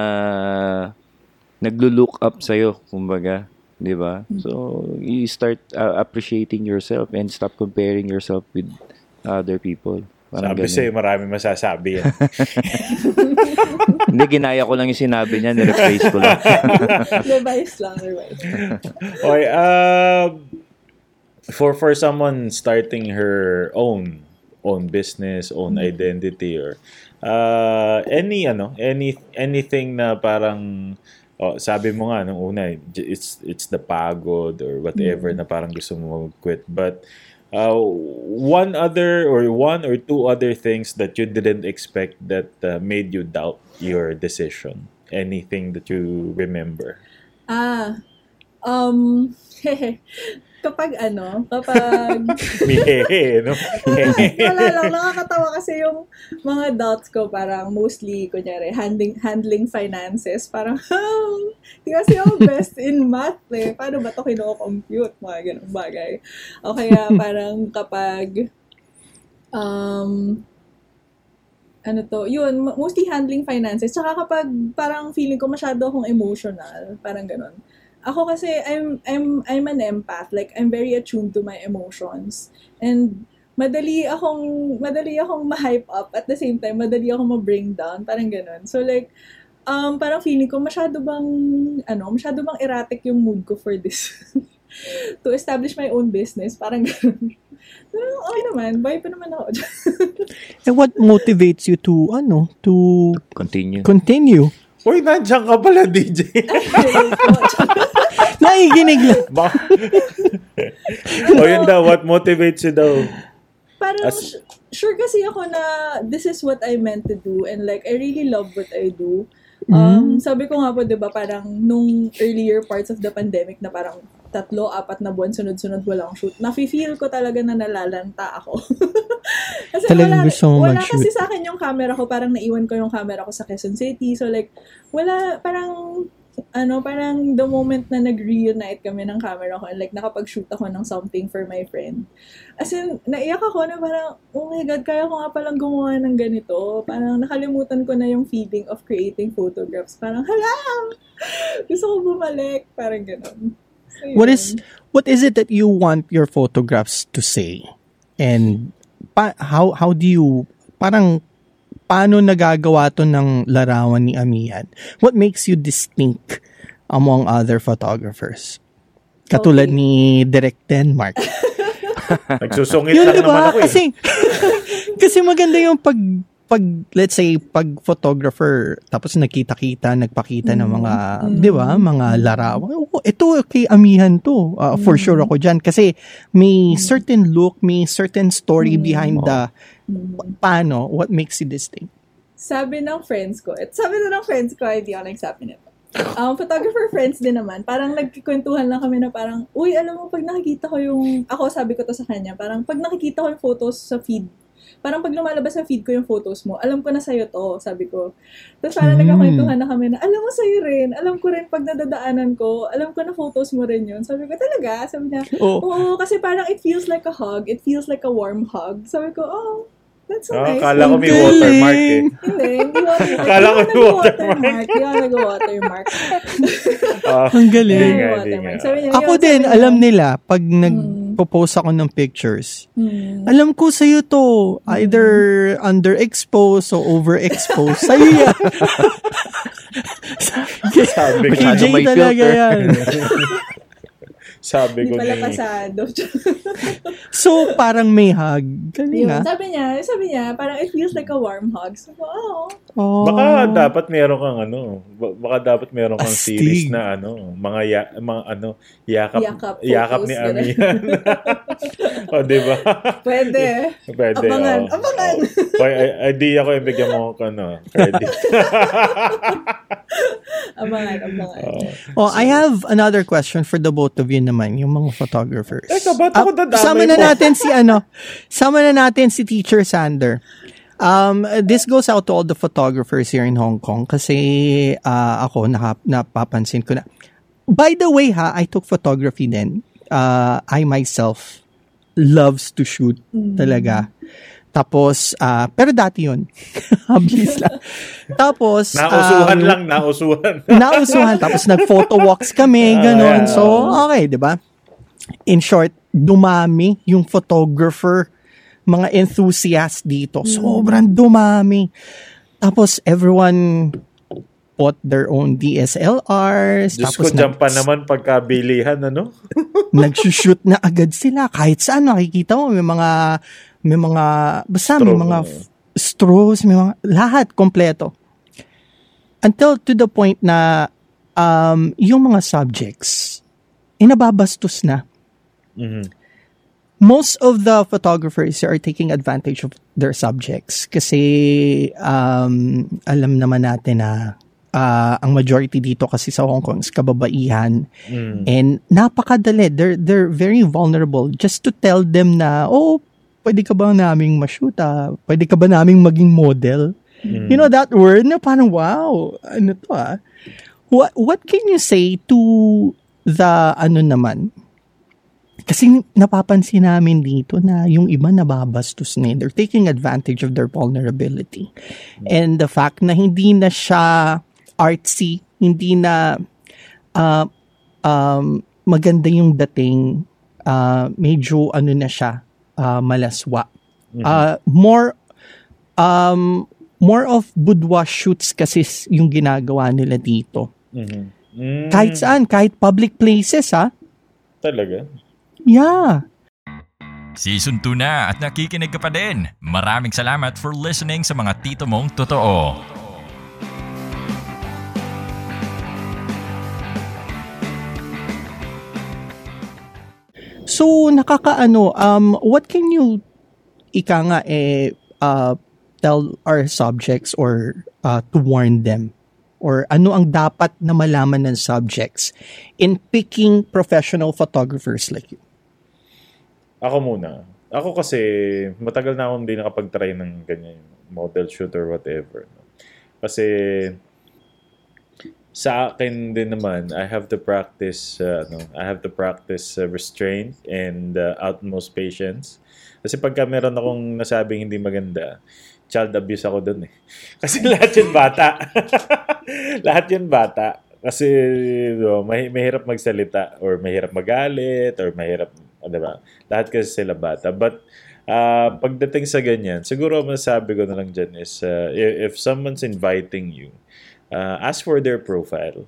naglo-look up sa'yo, kumbaga. Di ba? So, you start uh, appreciating yourself and stop comparing yourself with other people. Parang
Sabi
ganun.
sa'yo, marami masasabi yan. *laughs*
Hindi, ginaya ko lang yung sinabi niya, nirephrase ko lang. *laughs*
Revise lang, revise.
okay, um, for for someone starting her own own business, own identity or uh, any ano, any anything na parang oh, sabi mo nga nung una, it's it's the pagod or whatever na parang gusto mo quit. But uh, one other or one or two other things that you didn't expect that uh, made you doubt your decision. Anything that you remember?
Ah, um, *laughs* kapag ano, kapag, *laughs*
Mihehe, no?
wala lang, nakakatawa kasi yung mga doubts ko, parang mostly, kunyari, handling, handling finances, parang, *laughs* di kasi ako best in math eh, paano ba ito kino-compute, mga ganong bagay. O kaya *laughs* parang kapag, um, ano to, yun, mo- mostly handling finances. Tsaka kapag parang feeling ko masyado akong emotional, parang ganun. Ako kasi I'm I'm I'm an empath. Like I'm very attuned to my emotions. And madali akong madali akong ma-hype up at the same time madali akong ma-bring down, parang ganun. So like um parang feeling ko masyado bang ano, masyado bang erratic yung mood ko for this. *laughs* to establish my own business, parang ganun. *laughs* Pero okay naman, buhay pa naman ako. *laughs*
And what motivates you to, ano, to
Continue.
continue?
Uy, nandiyan ka pala, DJ. *laughs* *laughs*
Nakikinig lang.
Ba- *laughs* o yun daw, what motivates you daw?
parang
As-
su- sure kasi ako na this is what I meant to do and like I really love what I do. Um, sabi ko nga po, 'di ba, parang nung earlier parts of the pandemic na parang tatlo, apat na buwan sunod-sunod walang shoot. Nafi-feel ko talaga na nalalanta ako. *laughs* kasi
Talagang
wala,
gusto mo
wala
mag-shoot.
kasi sa akin yung camera ko, parang naiwan ko yung camera ko sa Quezon City. So like, wala, parang ano, parang the moment na nag-reunite kami ng camera ko and like nakapag-shoot ako ng something for my friend. As in, naiyak ako na parang, oh my God, kaya ko nga palang gumawa ng ganito. Parang nakalimutan ko na yung feeling of creating photographs. Parang, hala! *laughs* Gusto ko bumalik. Parang ganun. So,
What is what is it that you want your photographs to say? And pa, how how do you parang paano nagagawa to ng larawan ni Amihan? What makes you distinct among other photographers? Katulad
Okay.
ni Direk Denmark. *laughs*
Nagsusungit
Yun,
lang
di
naman ako eh.
Kasi, *laughs* kasi maganda yung pag, pag, let's say, pag photographer, tapos nakita-kita, nagpakita ng mga, di ba, mga larawan. Oh, ito, kay Amihan to. Uh, For sure ako dyan. Kasi may certain look, may certain story behind the, paano, what makes you distinct.
sabi ng friends ko, at sabi na ng friends ko, hindi ako nagsabi nito. Um, photographer friends din naman, parang nagkikwentuhan lang kami na parang, uy, alam mo, pag nakikita ko yung, ako sabi ko to sa kanya, parang pag nakikita ko yung photos sa feed, parang pag lumalabas sa feed ko yung photos mo, alam ko na sa'yo to, sabi ko. Tapos parang
Hmm.
nagkakwentuhan na kami na, alam mo sa'yo rin, alam ko rin pag nadadaanan ko, alam ko na photos mo rin yun. Sabi ko, talaga? Sabi niya,
Oh.
oo, kasi parang it feels like a hug, it feels like a warm hug. Sabi ko, oh, that's so
Oh,
nice.
kala ko may watermark eh.
Hindi, hindi watermark. *laughs*
Kala ko may
ako nag-watermark. Hindi ako nag-watermark. *laughs*
Ah,
Ang galing.
Hindi
Hindi
nga,
watermark.
nga.
Sabi niya,
Ako din,
sabi
alam nila, pag nag-post ako ng pictures,
hmm,
alam ko sa'yo to, either underexposed o overexposed. Sa'yo yan. *laughs*
sabi
KJ
may
talaga
filter.
yan.
Sabi ko
pala pasado. *laughs*
So, parang may hug. Galing
Yun,
ah.
sabi niya, sabi niya, parang it feels like a warm hug. So, oh,
Oh.
Baka dapat meron kang ano, ba- baka dapat meron kang
Astig.
series na ano, mga ya, mga ano, yakap
Yakap
yakap, ni. Amihan. *laughs* o, di ba?
pwede.
Pwede.
Abangan,
oh.
abangan.
Oh. I- idea ko yung bigyan mo ko ano, credit. *laughs*
Abangan, abangan.
Oh.
Oh, I have another question for the both of you naman, yung mga photographers.
Teka, ba't ako dadamay
Sama na natin si ano, sama na natin si Teacher Sander. Um, this goes out to all the photographers here in Hong Kong kasi ah, ako naka, napapansin ko na. By the way ha, I took photography then. Uh, I myself loves to shoot talaga. Tapos, ah, pero dati yun. *laughs* Hobbies lang. Tapos,
Nausuhan
um,
lang, nausuhan. *laughs*
nausuhan. Tapos nag-photo walks kami, ganun.
yeah.
So, okay, di ba? In short, dumami yung photographer, mga enthusiasts dito. Sobrang dumami. Tapos, everyone bought their own DSLRs.
Diyos
tapos
ko, dyan pa naman pagkabilihan, ano? *laughs*
nagsushoot na agad sila. Kahit saan, nakikita mo, may mga, may mga, basta may
Straw.
mga f- straws, may mga, lahat, kompleto. Until to the point na, um, yung mga subjects, inababastos na.
Mhm.
Most of the photographers are taking advantage of their subjects kasi um, alam naman natin na ah, ang majority dito kasi sa Hong Kong is kababaihan
Mm.
And napakadali. They're, they're very vulnerable. Just to tell them na, oh, pwede ka ba naming mashuta? Pwede ka ba naming maging model?
Mm.
You know that word na parang, wow, ano to ah. What, what can you say to the, ano naman, kasi napapansin namin dito na yung iba nababastos na. They're taking advantage of their vulnerability. And the fact na hindi na siya artsy, hindi na uh, um, maganda yung dating, uh, medyo ano na siya, uh, malaswa. Uh, more um, more of boudoir shoots kasi yung ginagawa nila dito.
Mhm. Mm.
Kahit saan, kahit public places ha.
Talaga?
Yeah.
Season 2 na at nakikinig ka pa din. Maraming salamat for listening sa mga tito mong totoo.
So, nakakaano, um, what can you, ika nga, eh, uh, tell our subjects or uh, to warn them? Or ano ang dapat na malaman ng subjects in picking professional photographers like you?
Ako muna. Ako kasi, matagal na akong hindi nakapag-try ng ganyan, model shoot or whatever. Kasi, sa akin din naman, I have to practice, uh, ano, I have to practice uh, restraint and uh, utmost patience. Kasi pagka meron akong nasabing hindi maganda, child abuse ako dun eh. *laughs* Kasi lahat yun bata. *laughs* lahat yun bata. Kasi no, may, mahirap magsalita or mahirap magalit or mahirap, ah, di ba? Lahat kasi sila bata. But uh, pagdating sa ganyan, siguro ang masasabi ko na lang dyan is uh, if, if someone's inviting you, uh, ask for their profile.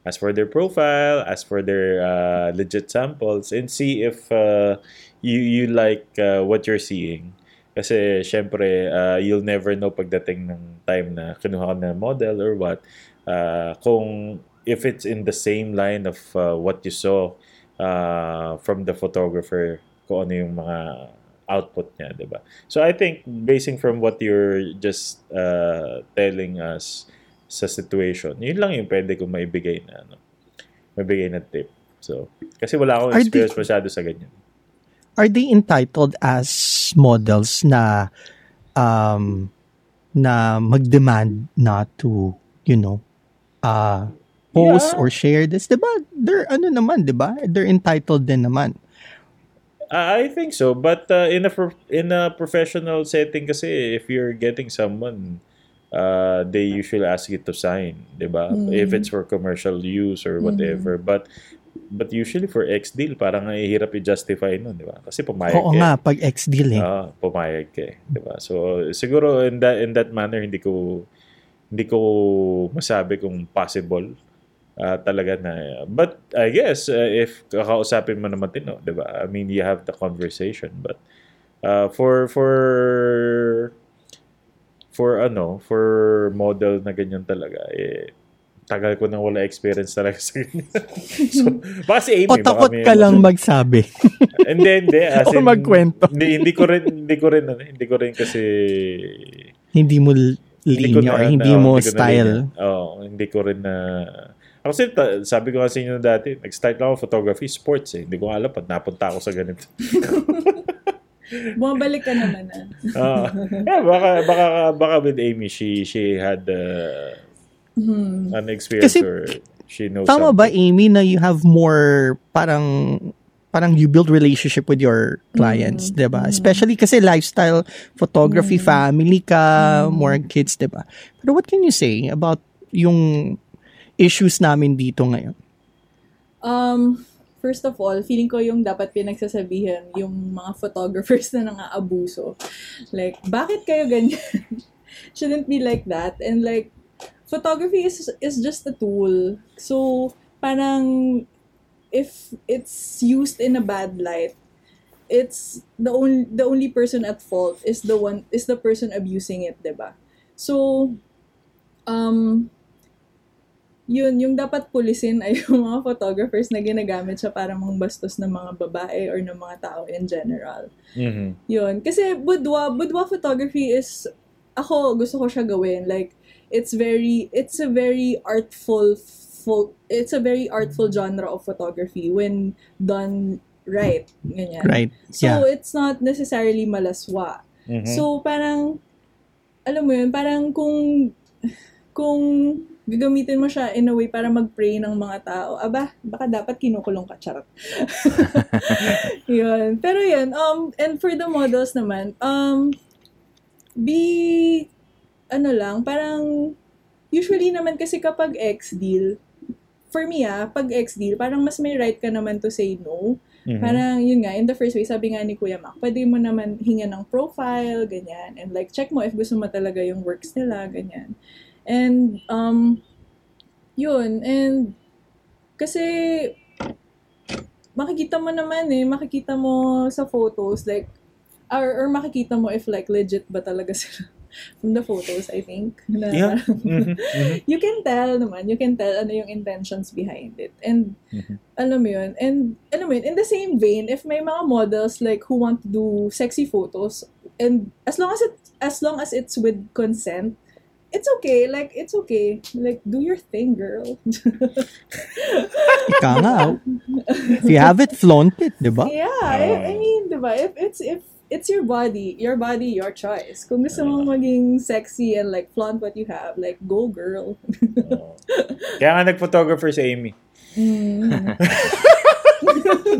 Ask for their profile, ask for their uh, legit samples, and see if uh, you you like uh, what you're seeing. Kasi syempre, uh, you'll never know pagdating ng time na kinuha ka na model or what. Uh, kung if it's in the same line of uh, what you saw uh, from the photographer, kung ano yung mga output niya, di ba? So I think basing from what you're just uh, telling us sa situation, yun lang yung pwede kong maibigay na ano, maibigay na tip. So, kasi wala akong experience
they-
masyado sa ganyan.
Are they entitled as models na um, na mag-demand not to, you know, uh, post
Yeah.
or share this? Diba? They're, ano naman, diba? They're entitled din naman.
I think so, but uh, in a pro- in a professional setting kasi if you're getting someone uh, they usually ask you to sign, 'di ba? If it's for commercial use or whatever. But but usually for ex deal parang mahihirap i-justify nun, 'di ba? Kasi pumayag
Oo
eh.
nga, pag ex-deal eh.
Ah, pumayag ka, eh, 'di ba? So siguro in that in that manner hindi ko hindi ko masabi kung possible ah, talaga na but I guess uh, if kakausapin mo naman din, no, 'di ba? I mean, you have the conversation but uh, for for for ano, for model na ganyan talaga eh tagal ko nang wala experience talaga sa ganyan. *laughs* so, baka si Amy,
O takot
may-
ka lang magsabi. *laughs*
hindi, hindi. *laughs* As
O
in,
magkwento.
Hindi, hindi ko rin, hindi ko rin, ano, hindi ko rin kasi,
hindi mo l-
hindi ko
linya
na-
hindi
oo,
mo
hindi na
style.
linya. Oo, hindi ko rin na, kasi, ta- sabi ko kasi inyo dati, nag-start lang ako photography, sports eh. Hindi ko alam, pag napunta ako sa ganito. *laughs*
Bumabalik ka naman ah.
Ah, yeah, baka, baka, baka with Amy, she, she had uh, an experience
Kasi,
or she knows
Tama ba,
something.
Amy, na you have more parang parang you build relationship with your clients, 'di ba? Especially kasi lifestyle photography, family ka, more kids, 'di ba? Pero what can you say about yung issues namin dito ngayon?
Um, first of all, feeling ko yung dapat pinagsasabihan yung mga photographers na nang-aabuso. Like, bakit kayo ganyan? *laughs* Shouldn't be like that. And like, photography is is just a tool. So, parang if it's used in a bad light, it's the only the only person at fault is the one is the person abusing it, 'di ba? So, um, yun, yung dapat pulisin ay *laughs* yung mga photographers na ginagamit siya para mangbastos ng mga babae or ng mga tao in general.
Mhm.
Yun. Kasi boudoir, boudoir photography is, ako, gusto ko siya gawin. Like, it's very, it's a very artful, fo- it's a very artful genre of photography when done right. Ganyan.
Right.
So,
yeah.
it's not necessarily malaswa.
Mhm.
So, parang, alam mo yun, parang kung, kung gagamitin mo siya in a way para mag-pray ng mga tao, aba, baka dapat kinukulong ka, charot. *laughs* yun. Pero yun, um, and for the models naman, um, be, ano lang, parang, usually naman kasi kapag ex-deal, for me ah, pag ex-deal, parang mas may right ka naman to say no.
Mhm.
Parang, yun nga, in the first way, sabi nga ni Kuya Mac, pwede mo naman hinga ng profile, ganyan. And like, check mo if gusto mo talaga yung works nila, ganyan. And, um, yun. And, kasi, makikita mo naman eh, makikita mo sa photos, like, or, or makikita mo if like legit ba talaga *laughs* sila from the photos, I think. Na
Yeah. Mhm. Mhm. *laughs*
you can tell naman, you can tell ano yung intentions behind it. And,
Mhm.
alam mo yun, and, alam mo yun, in the same vein, if may mga models like who want to do sexy photos, and as long as it, as long as it's with consent, it's okay, like, it's okay. Like, do your thing, girl. *laughs*
Ika nga. If you have it, flaunt it, di ba?
yeah, I, I ah. mean, diba, if it's, if, it's your body, your body, your choice. Kung gusto mong ah. maging sexy and like flaunt what you have, like, go girl.
Oo. Kaya nga nag-photographer si Amy.
Mm. *laughs*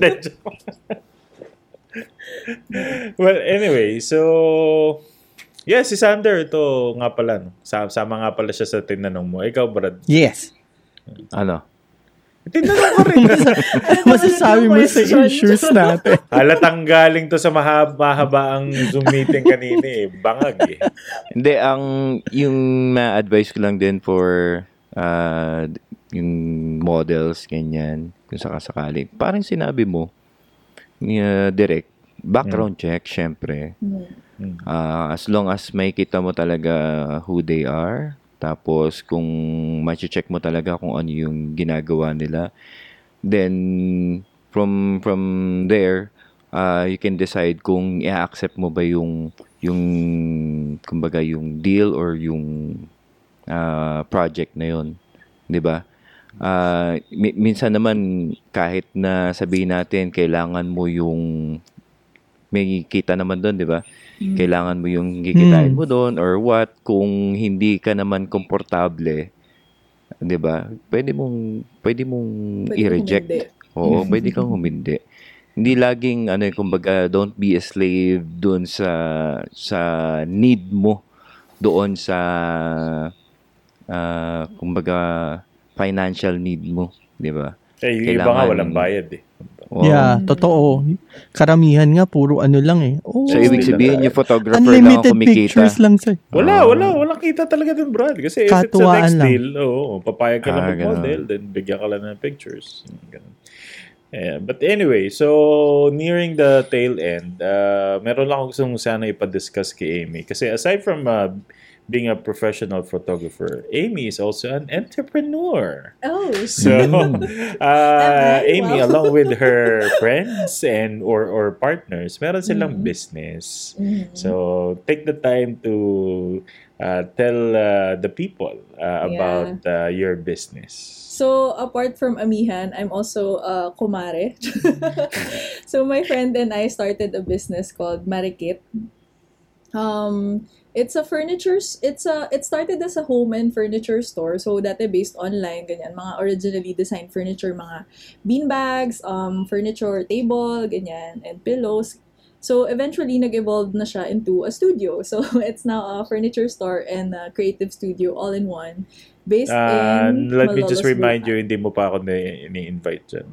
Well, anyway, so... Yes, si Sander, ito nga pala. No? Sa- Sama nga pala siya sa tinanong mo. Ikaw, Brad.
Yes.
Ano?
Tinanong ko rin. *laughs*
Masasabi mo sa issues natin. *laughs*
Halatang galing to sa mahaba, mahaba ang Zoom meeting kanina eh. Bangag eh.
Hindi, ang yung ma-advise ko lang din for uh, yung models, ganyan, kung sakasakali. Parang sinabi mo, uh, direct, background check, syempre.
Mm.
Ah, as long as may kita mo talaga who they are, tapos kung ma-check mo talaga kung ano yung ginagawa nila, then from from there, ah, you can decide kung i-accept mo ba yung yung kumbaga yung deal or yung ah, project na yon, 'di ba? Mi- minsan naman kahit na sabihin natin kailangan mo yung may kita naman doon, 'di ba? Kailangan mo yung kikitain
Hmm.
mo doon or what kung hindi ka naman komportable, 'di ba? Pwede mong pwede mong
Pwede
i-reject.
humindi.
Oo, *laughs* pwede kang humindi. Hindi laging ano eh, kumbaga don't be a slave doon sa sa need mo doon sa ah, kumbaga financial need mo, 'di ba?
Eh, yung iba nga
Kailangan-
walang bayad eh.
Oo.
Yeah, totoo. Karamihan nga, puro ano lang eh. Oh,
So, ibig sabihin, yung photographer lang ang
unlimited
kumikita.
pictures lang sa
Wala,
Ah.
wala. Walang kita talaga dun, Brad. Kasi if it's a next
lang.
deal, oo, papayag ka
Ah,
lang mag-model, then bigyan ka lang ng pictures. Ganun. Yeah, but anyway, so nearing the tail end, uh, meron lang ako gustong sana ipa-discuss kay Amy. Kasi aside from uh, being a professional photographer, Amy is also an entrepreneur.
Oh, *laughs*
So, *laughs*
Mm.
uh, Amy,
wow.
along with her *laughs* friends and or or partners, meron silang
Mm.
business.
Mhm.
So, take the time to uh, tell uh, the people uh,
Yeah.
about uh, your business.
So, apart from Amihan, I'm also a kumare. so, my friend and I started a business called Marikit. Um, it's a furniture, it's a, it started as a home and furniture store. So, dati based online, ganyan, mga originally designed furniture, mga beanbags, um, furniture table, ganyan, and pillows. So, eventually, nag-evolve na siya into a studio. So, *laughs* it's now a furniture store and a creative studio all in one. Based
Uh,
in
let me just
Malolos,
remind you,
Bulacan.
hindi mo pa ako ni- ni-invite dyan.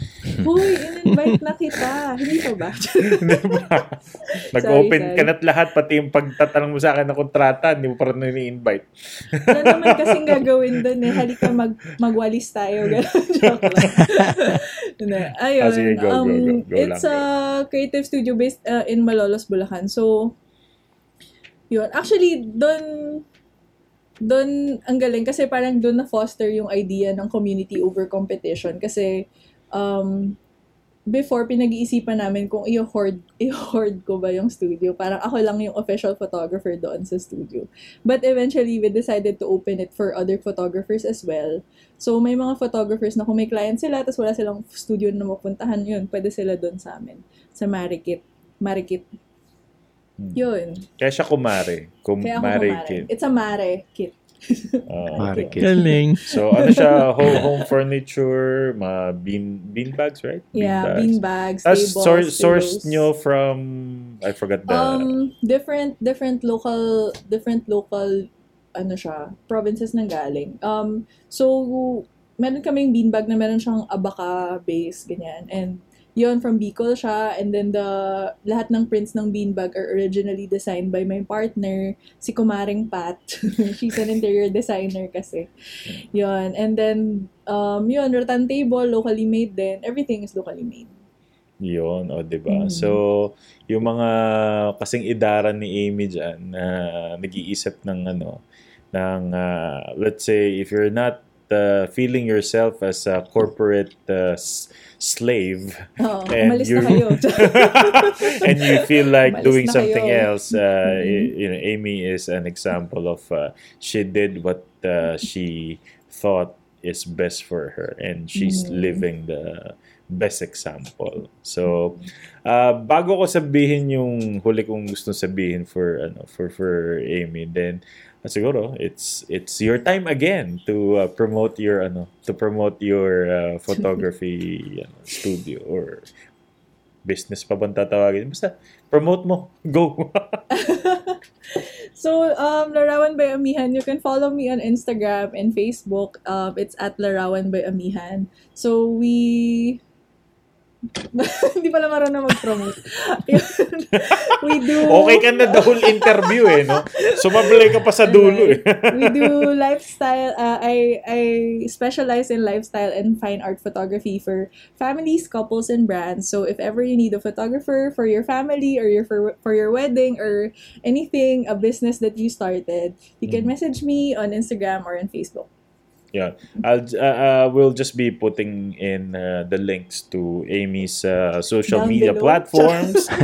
*laughs*
Hoy, in-invite na kita. Hindi pa ba? *laughs*
Nag-open ka na't lahat, pati yung pagtatanong mo sa akin ng kontrata, hindi mo pa rin ni-invite.
Wala naman kasing gagawin doon eh. Halika mag, magwalis tayo. Ganun. Joke lang. Hindi. *laughs* Ayun.
Ah, sige, go, go,
um,
go. Go
it's
lang,
a creative studio based uh, in Malolos, Bulacan. So, yun. Actually, doon doon ang galing kasi parang doon na foster yung idea ng community over competition kasi um before pinag-iisipan namin kung i-hoard i-hoard ko ba yung studio parang ako lang yung official photographer doon sa studio but eventually we decided to open it for other photographers as well so may mga photographers na kung may client sila tapos wala silang studio na mapuntahan yun pwede sila doon sa amin sa Marikit Marikit
Hmm.
yun
Kaya siya kumare.
kaya ako
Kumare
kumare. It's a Mare kit.
Oo.
Mare kid.
Galing.
So, ano siya, home, home furniture, mga bean, bean bags, right?
Yeah, bean bags,
Tapos,
tables,
source, sourced nyo from, I forgot the,
Um, different, different local, different local, ano siya, provinces nang galing. Um, so, meron kaming beanbag na meron siyang abaka base, ganyan. And, yon from Bicol siya. And then, the, lahat ng prints ng beanbag are originally designed by my partner, si Kumaring Pat. *laughs* She's an interior designer kasi. Yon. And then, um, yun, rattan table, locally made din. Everything is locally made.
Yun, o, di ba?
Mm.
So, yung mga kasing idaran ni Amy dyan na nag-iisip ng ano, ng, ah, let's say, if you're not uh, feeling yourself as a corporate uh, s- slave,
Oo, *laughs*
And you- *laughs* and you feel *laughs* like
Umalis
doing something
kayo.
else, uh,
Mhm.
y- you know, Amy is an example of uh, she did what uh, she thought is best for her, and she's
Mhm.
living the best example. So, uh, bago ko sabihin yung huli kong gusto sabihin for ano for for Amy, then siguro it's it's your time again to uh, promote your ano to promote your uh, photography *laughs* ano, studio or business pa bang tatawagin? Basta, promote mo. Go. *laughs*
So, um, Larawan by Amihan, you can follow me on Instagram and Facebook. Um, it's at Larawan by Amihan. So, we... *laughs* Hindi pala marunong mag-promote. *laughs* we do...
okay ka na the whole interview eh, no? Sumablay ka pa sa dulo eh. *laughs*
we do lifestyle. Uh, I I specialize in lifestyle and fine art photography for families, couples, and brands. So if ever you need a photographer for your family or your for for your wedding or anything, a business that you started, you can
Mhm.
message me on Instagram or on Facebook.
Yeah. I'll, uh, uh, we'll just be putting in uh, the links to Amy's uh, social
Down
media
below.
platforms. *laughs*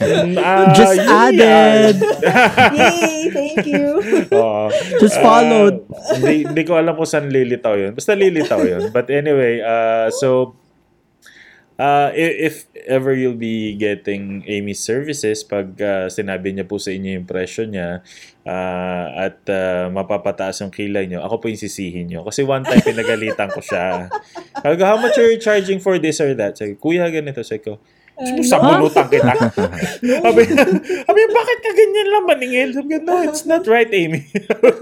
Mm, ah,
Just
yun
added. *laughs*
Yay! Thank you.
Oo.
Just followed.
Hindi, hindi ko alam kung saan lilitaw yun. Basta lilitaw yun. But anyway, uh, so, uh, if ever you'll be getting Amy's services, pag uh, sinabi niya po sa inyo yung presyo niya, uh, at uh, mapapataas yung kilay niyo, ako po yung sisihin niyo. Kasi one time pinagalitan ko siya. *laughs* Sabi ko, how much are you charging for this or that? Sabi ko, kuya, ganito. Sabi ko, Sa bulutan kita. *laughs* sabi, sabi, bakit ka ganyan lang maningil? Sabi no, it's not right, Amy.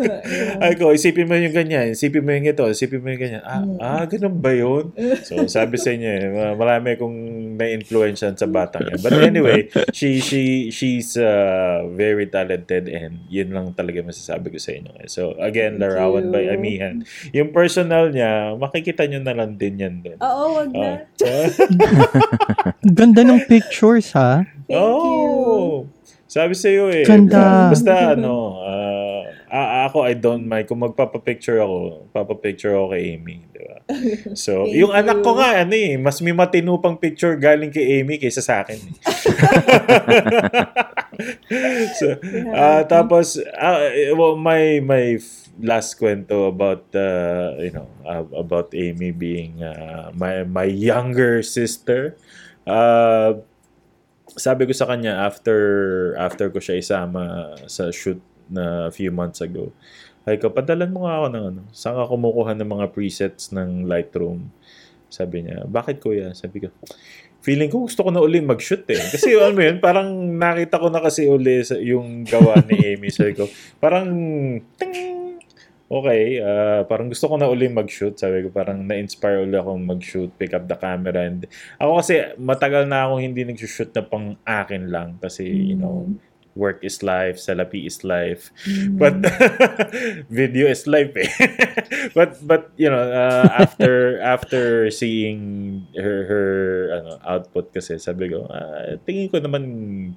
*laughs* Ay ko, isipin mo yung ganyan, isipin mo yung ito, isipin mo yung ganyan. Ah,
Mm.
ah ganun ba yun? So, sabi sa inyo, eh, ma- marami kong na-influensyan sa batang yan. But anyway, she she she's uh, very talented and yun lang talaga masasabi ko sa inyo. eh. So, again, Larawan by. Amihan. Yung personal niya, makikita nyo na lang din yan doon.
Oo, wag na. *laughs*
Ganda ng pictures, ha?
Thank you.
oh, Sabi sa iyo eh.
Ganda.
Basta ano, ah, a- ako I don't mind kung magpapa-picture ako, papapicture ako kay Amy, di ba? So, *laughs*
Thank
yung anak ko
you.
nga ano eh, mas may matino pang picture galing kay Amy kaysa sa akin. eh. *laughs* so, ah, tapos ah, eh, well, my my last kwento about uh, you know, uh, about Amy being uh, my my younger sister. Uh, sabi ko sa kanya after after ko siya isama sa shoot na few months ago. Ay ko, padalan mo nga ako ng ano, saan ka kumukuha ng mga presets ng Lightroom? Sabi niya, bakit kuya? Sabi ko, feeling ko gusto ko na uli mag-shoot eh. *laughs* Kasi ano yun, parang nakita ko na kasi uli yung gawa ni Amy. Sabi ko, parang, ting! Okay, ah, parang gusto ko na uli mag-shoot. Sabi ko, parang na-inspire uli akong mag-shoot, pick up the camera. And ako kasi, matagal na akong hindi nag-shoot na pang akin lang. Kasi, you know, work is life, salapi is life. But *laughs* video is life eh. *laughs* but but you know, uh, after *laughs* after seeing her her ano output kasi sabi ko, ah, tingin ko naman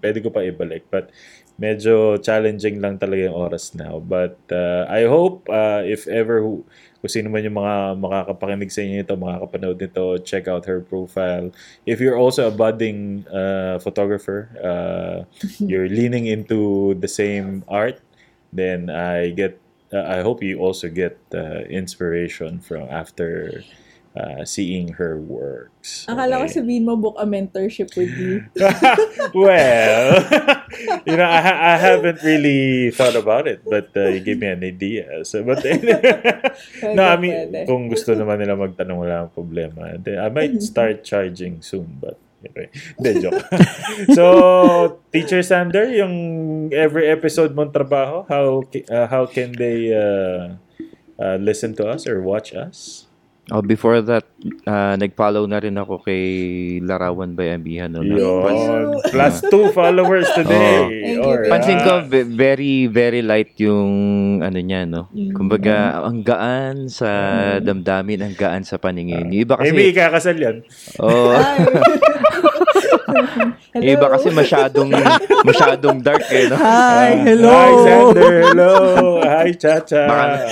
pwede ko pa ibalik but medyo challenging lang talaga yung oras now. But uh, I hope uh, if ever who, kung sino man yung mga makakapakinig sa inyo ito, makakapanood nito, check out her profile. If you're also a budding uh, photographer, uh, you're *laughs* leaning into the same art, then I get, uh, I hope you also get uh, inspiration from after uh, seeing her works.
Akala ko
Okay?
sabihin mo book a mentorship with you. *laughs*
well, *laughs* you know, I, I haven't really thought about it, but uh, you gave me an idea. So, but *laughs* no, I mean,
Pwede.
kung gusto naman nila magtanong, wala akong problema. I might start charging soon, but anyway. Hindi, joke. so, Teacher Sander, yung every episode mong trabaho, how uh, how can they uh, uh, listen to us or watch us?
Oh, before that, ah, nag-follow na rin ako kay Larawan by Amihan. No?
Yun. Plus two followers today.
Thank you,
Alright.
Pansin ko, ve- very, very light yung ano niya, no?
Mm.
Kumbaga, ang gaan sa damdamin, ang gaan sa paningin. Yung iba kasi,
ikakasal yan.
oh. *laughs*
Hello.
iba kasi masyadong, masyadong dark, eh, no?
Hi, hello.
Hi, Sander. Hello. Hi, Chacha.
Baka-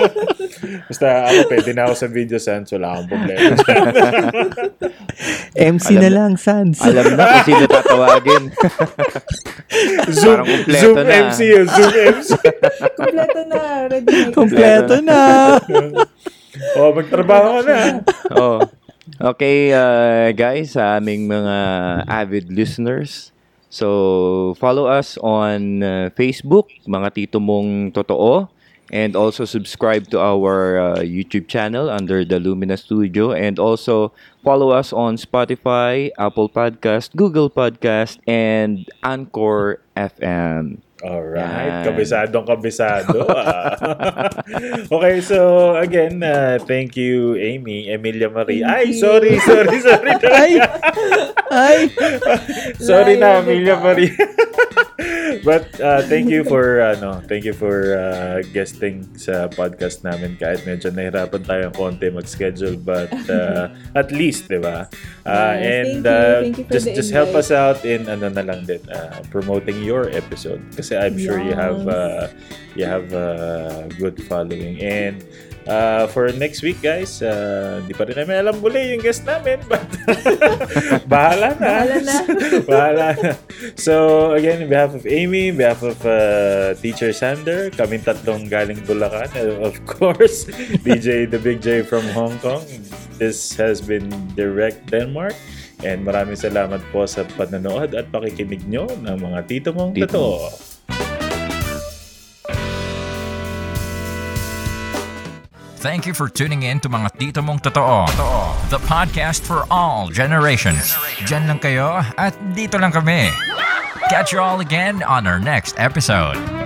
*laughs*
Basta ako, pwede na ako sa video sans. Wala akong problema. *laughs*
MC
Alam-
na lang, Sans.
Alam na kung sino tatawagin. *laughs*
Zoom, Zoom
na.
MC yun. Zoom MC.
Kompleto na. Ready na.
Kompleto na.
oh, magtrabaho ka na.
oh. Okay, uh, guys, sa aming mga avid listeners. So, follow us on uh, Facebook, mga tito mong totoo. And also subscribe to our uh, YouTube channel under the Lumina Studio. And also follow us on Spotify, Apple Podcast, Google Podcast, and Anchor FM.
Alright.
Yan.
Kabisadong kabisado. *laughs* ah. *laughs* okay, so again, uh, thank you, Amy, Emilia Marie. Ay, sorry, sorry, sorry. *laughs*
Ay, ay.
Sorry na, Emilia
ka.
Marie. But uh, thank you for ano, thank you for uh, guesting sa podcast namin kahit medyo nahirapan tayong konti mag-schedule but uh, at least, 'di ba? Uh,
Yes,
and
thank you.
uh,
Thank you for
just just help us out in ano na lang din uh, promoting your episode kasi I'm sure you have
Yes.
uh, you have uh, good following and Uh, for next week, guys, uh, di pa rin namin alam muli yung guest namin, *laughs* but *laughs* bahala na.
Bahala na. *laughs*
bahala na. So, again, in behalf of Amy, in behalf of uh, Teacher Sander, kaming tatlong galing Bulacan, and of course, DJ The Big J from Hong Kong. This has been Direct Denmark. And maraming salamat po sa panonood at pakikinig nyo ng mga tito mong
Tito.
totoo.
Thank you for tuning in to mga tito mong totoo. The podcast for all generations. Diyan lang kayo at dito lang kami. Catch you all again on our next episode.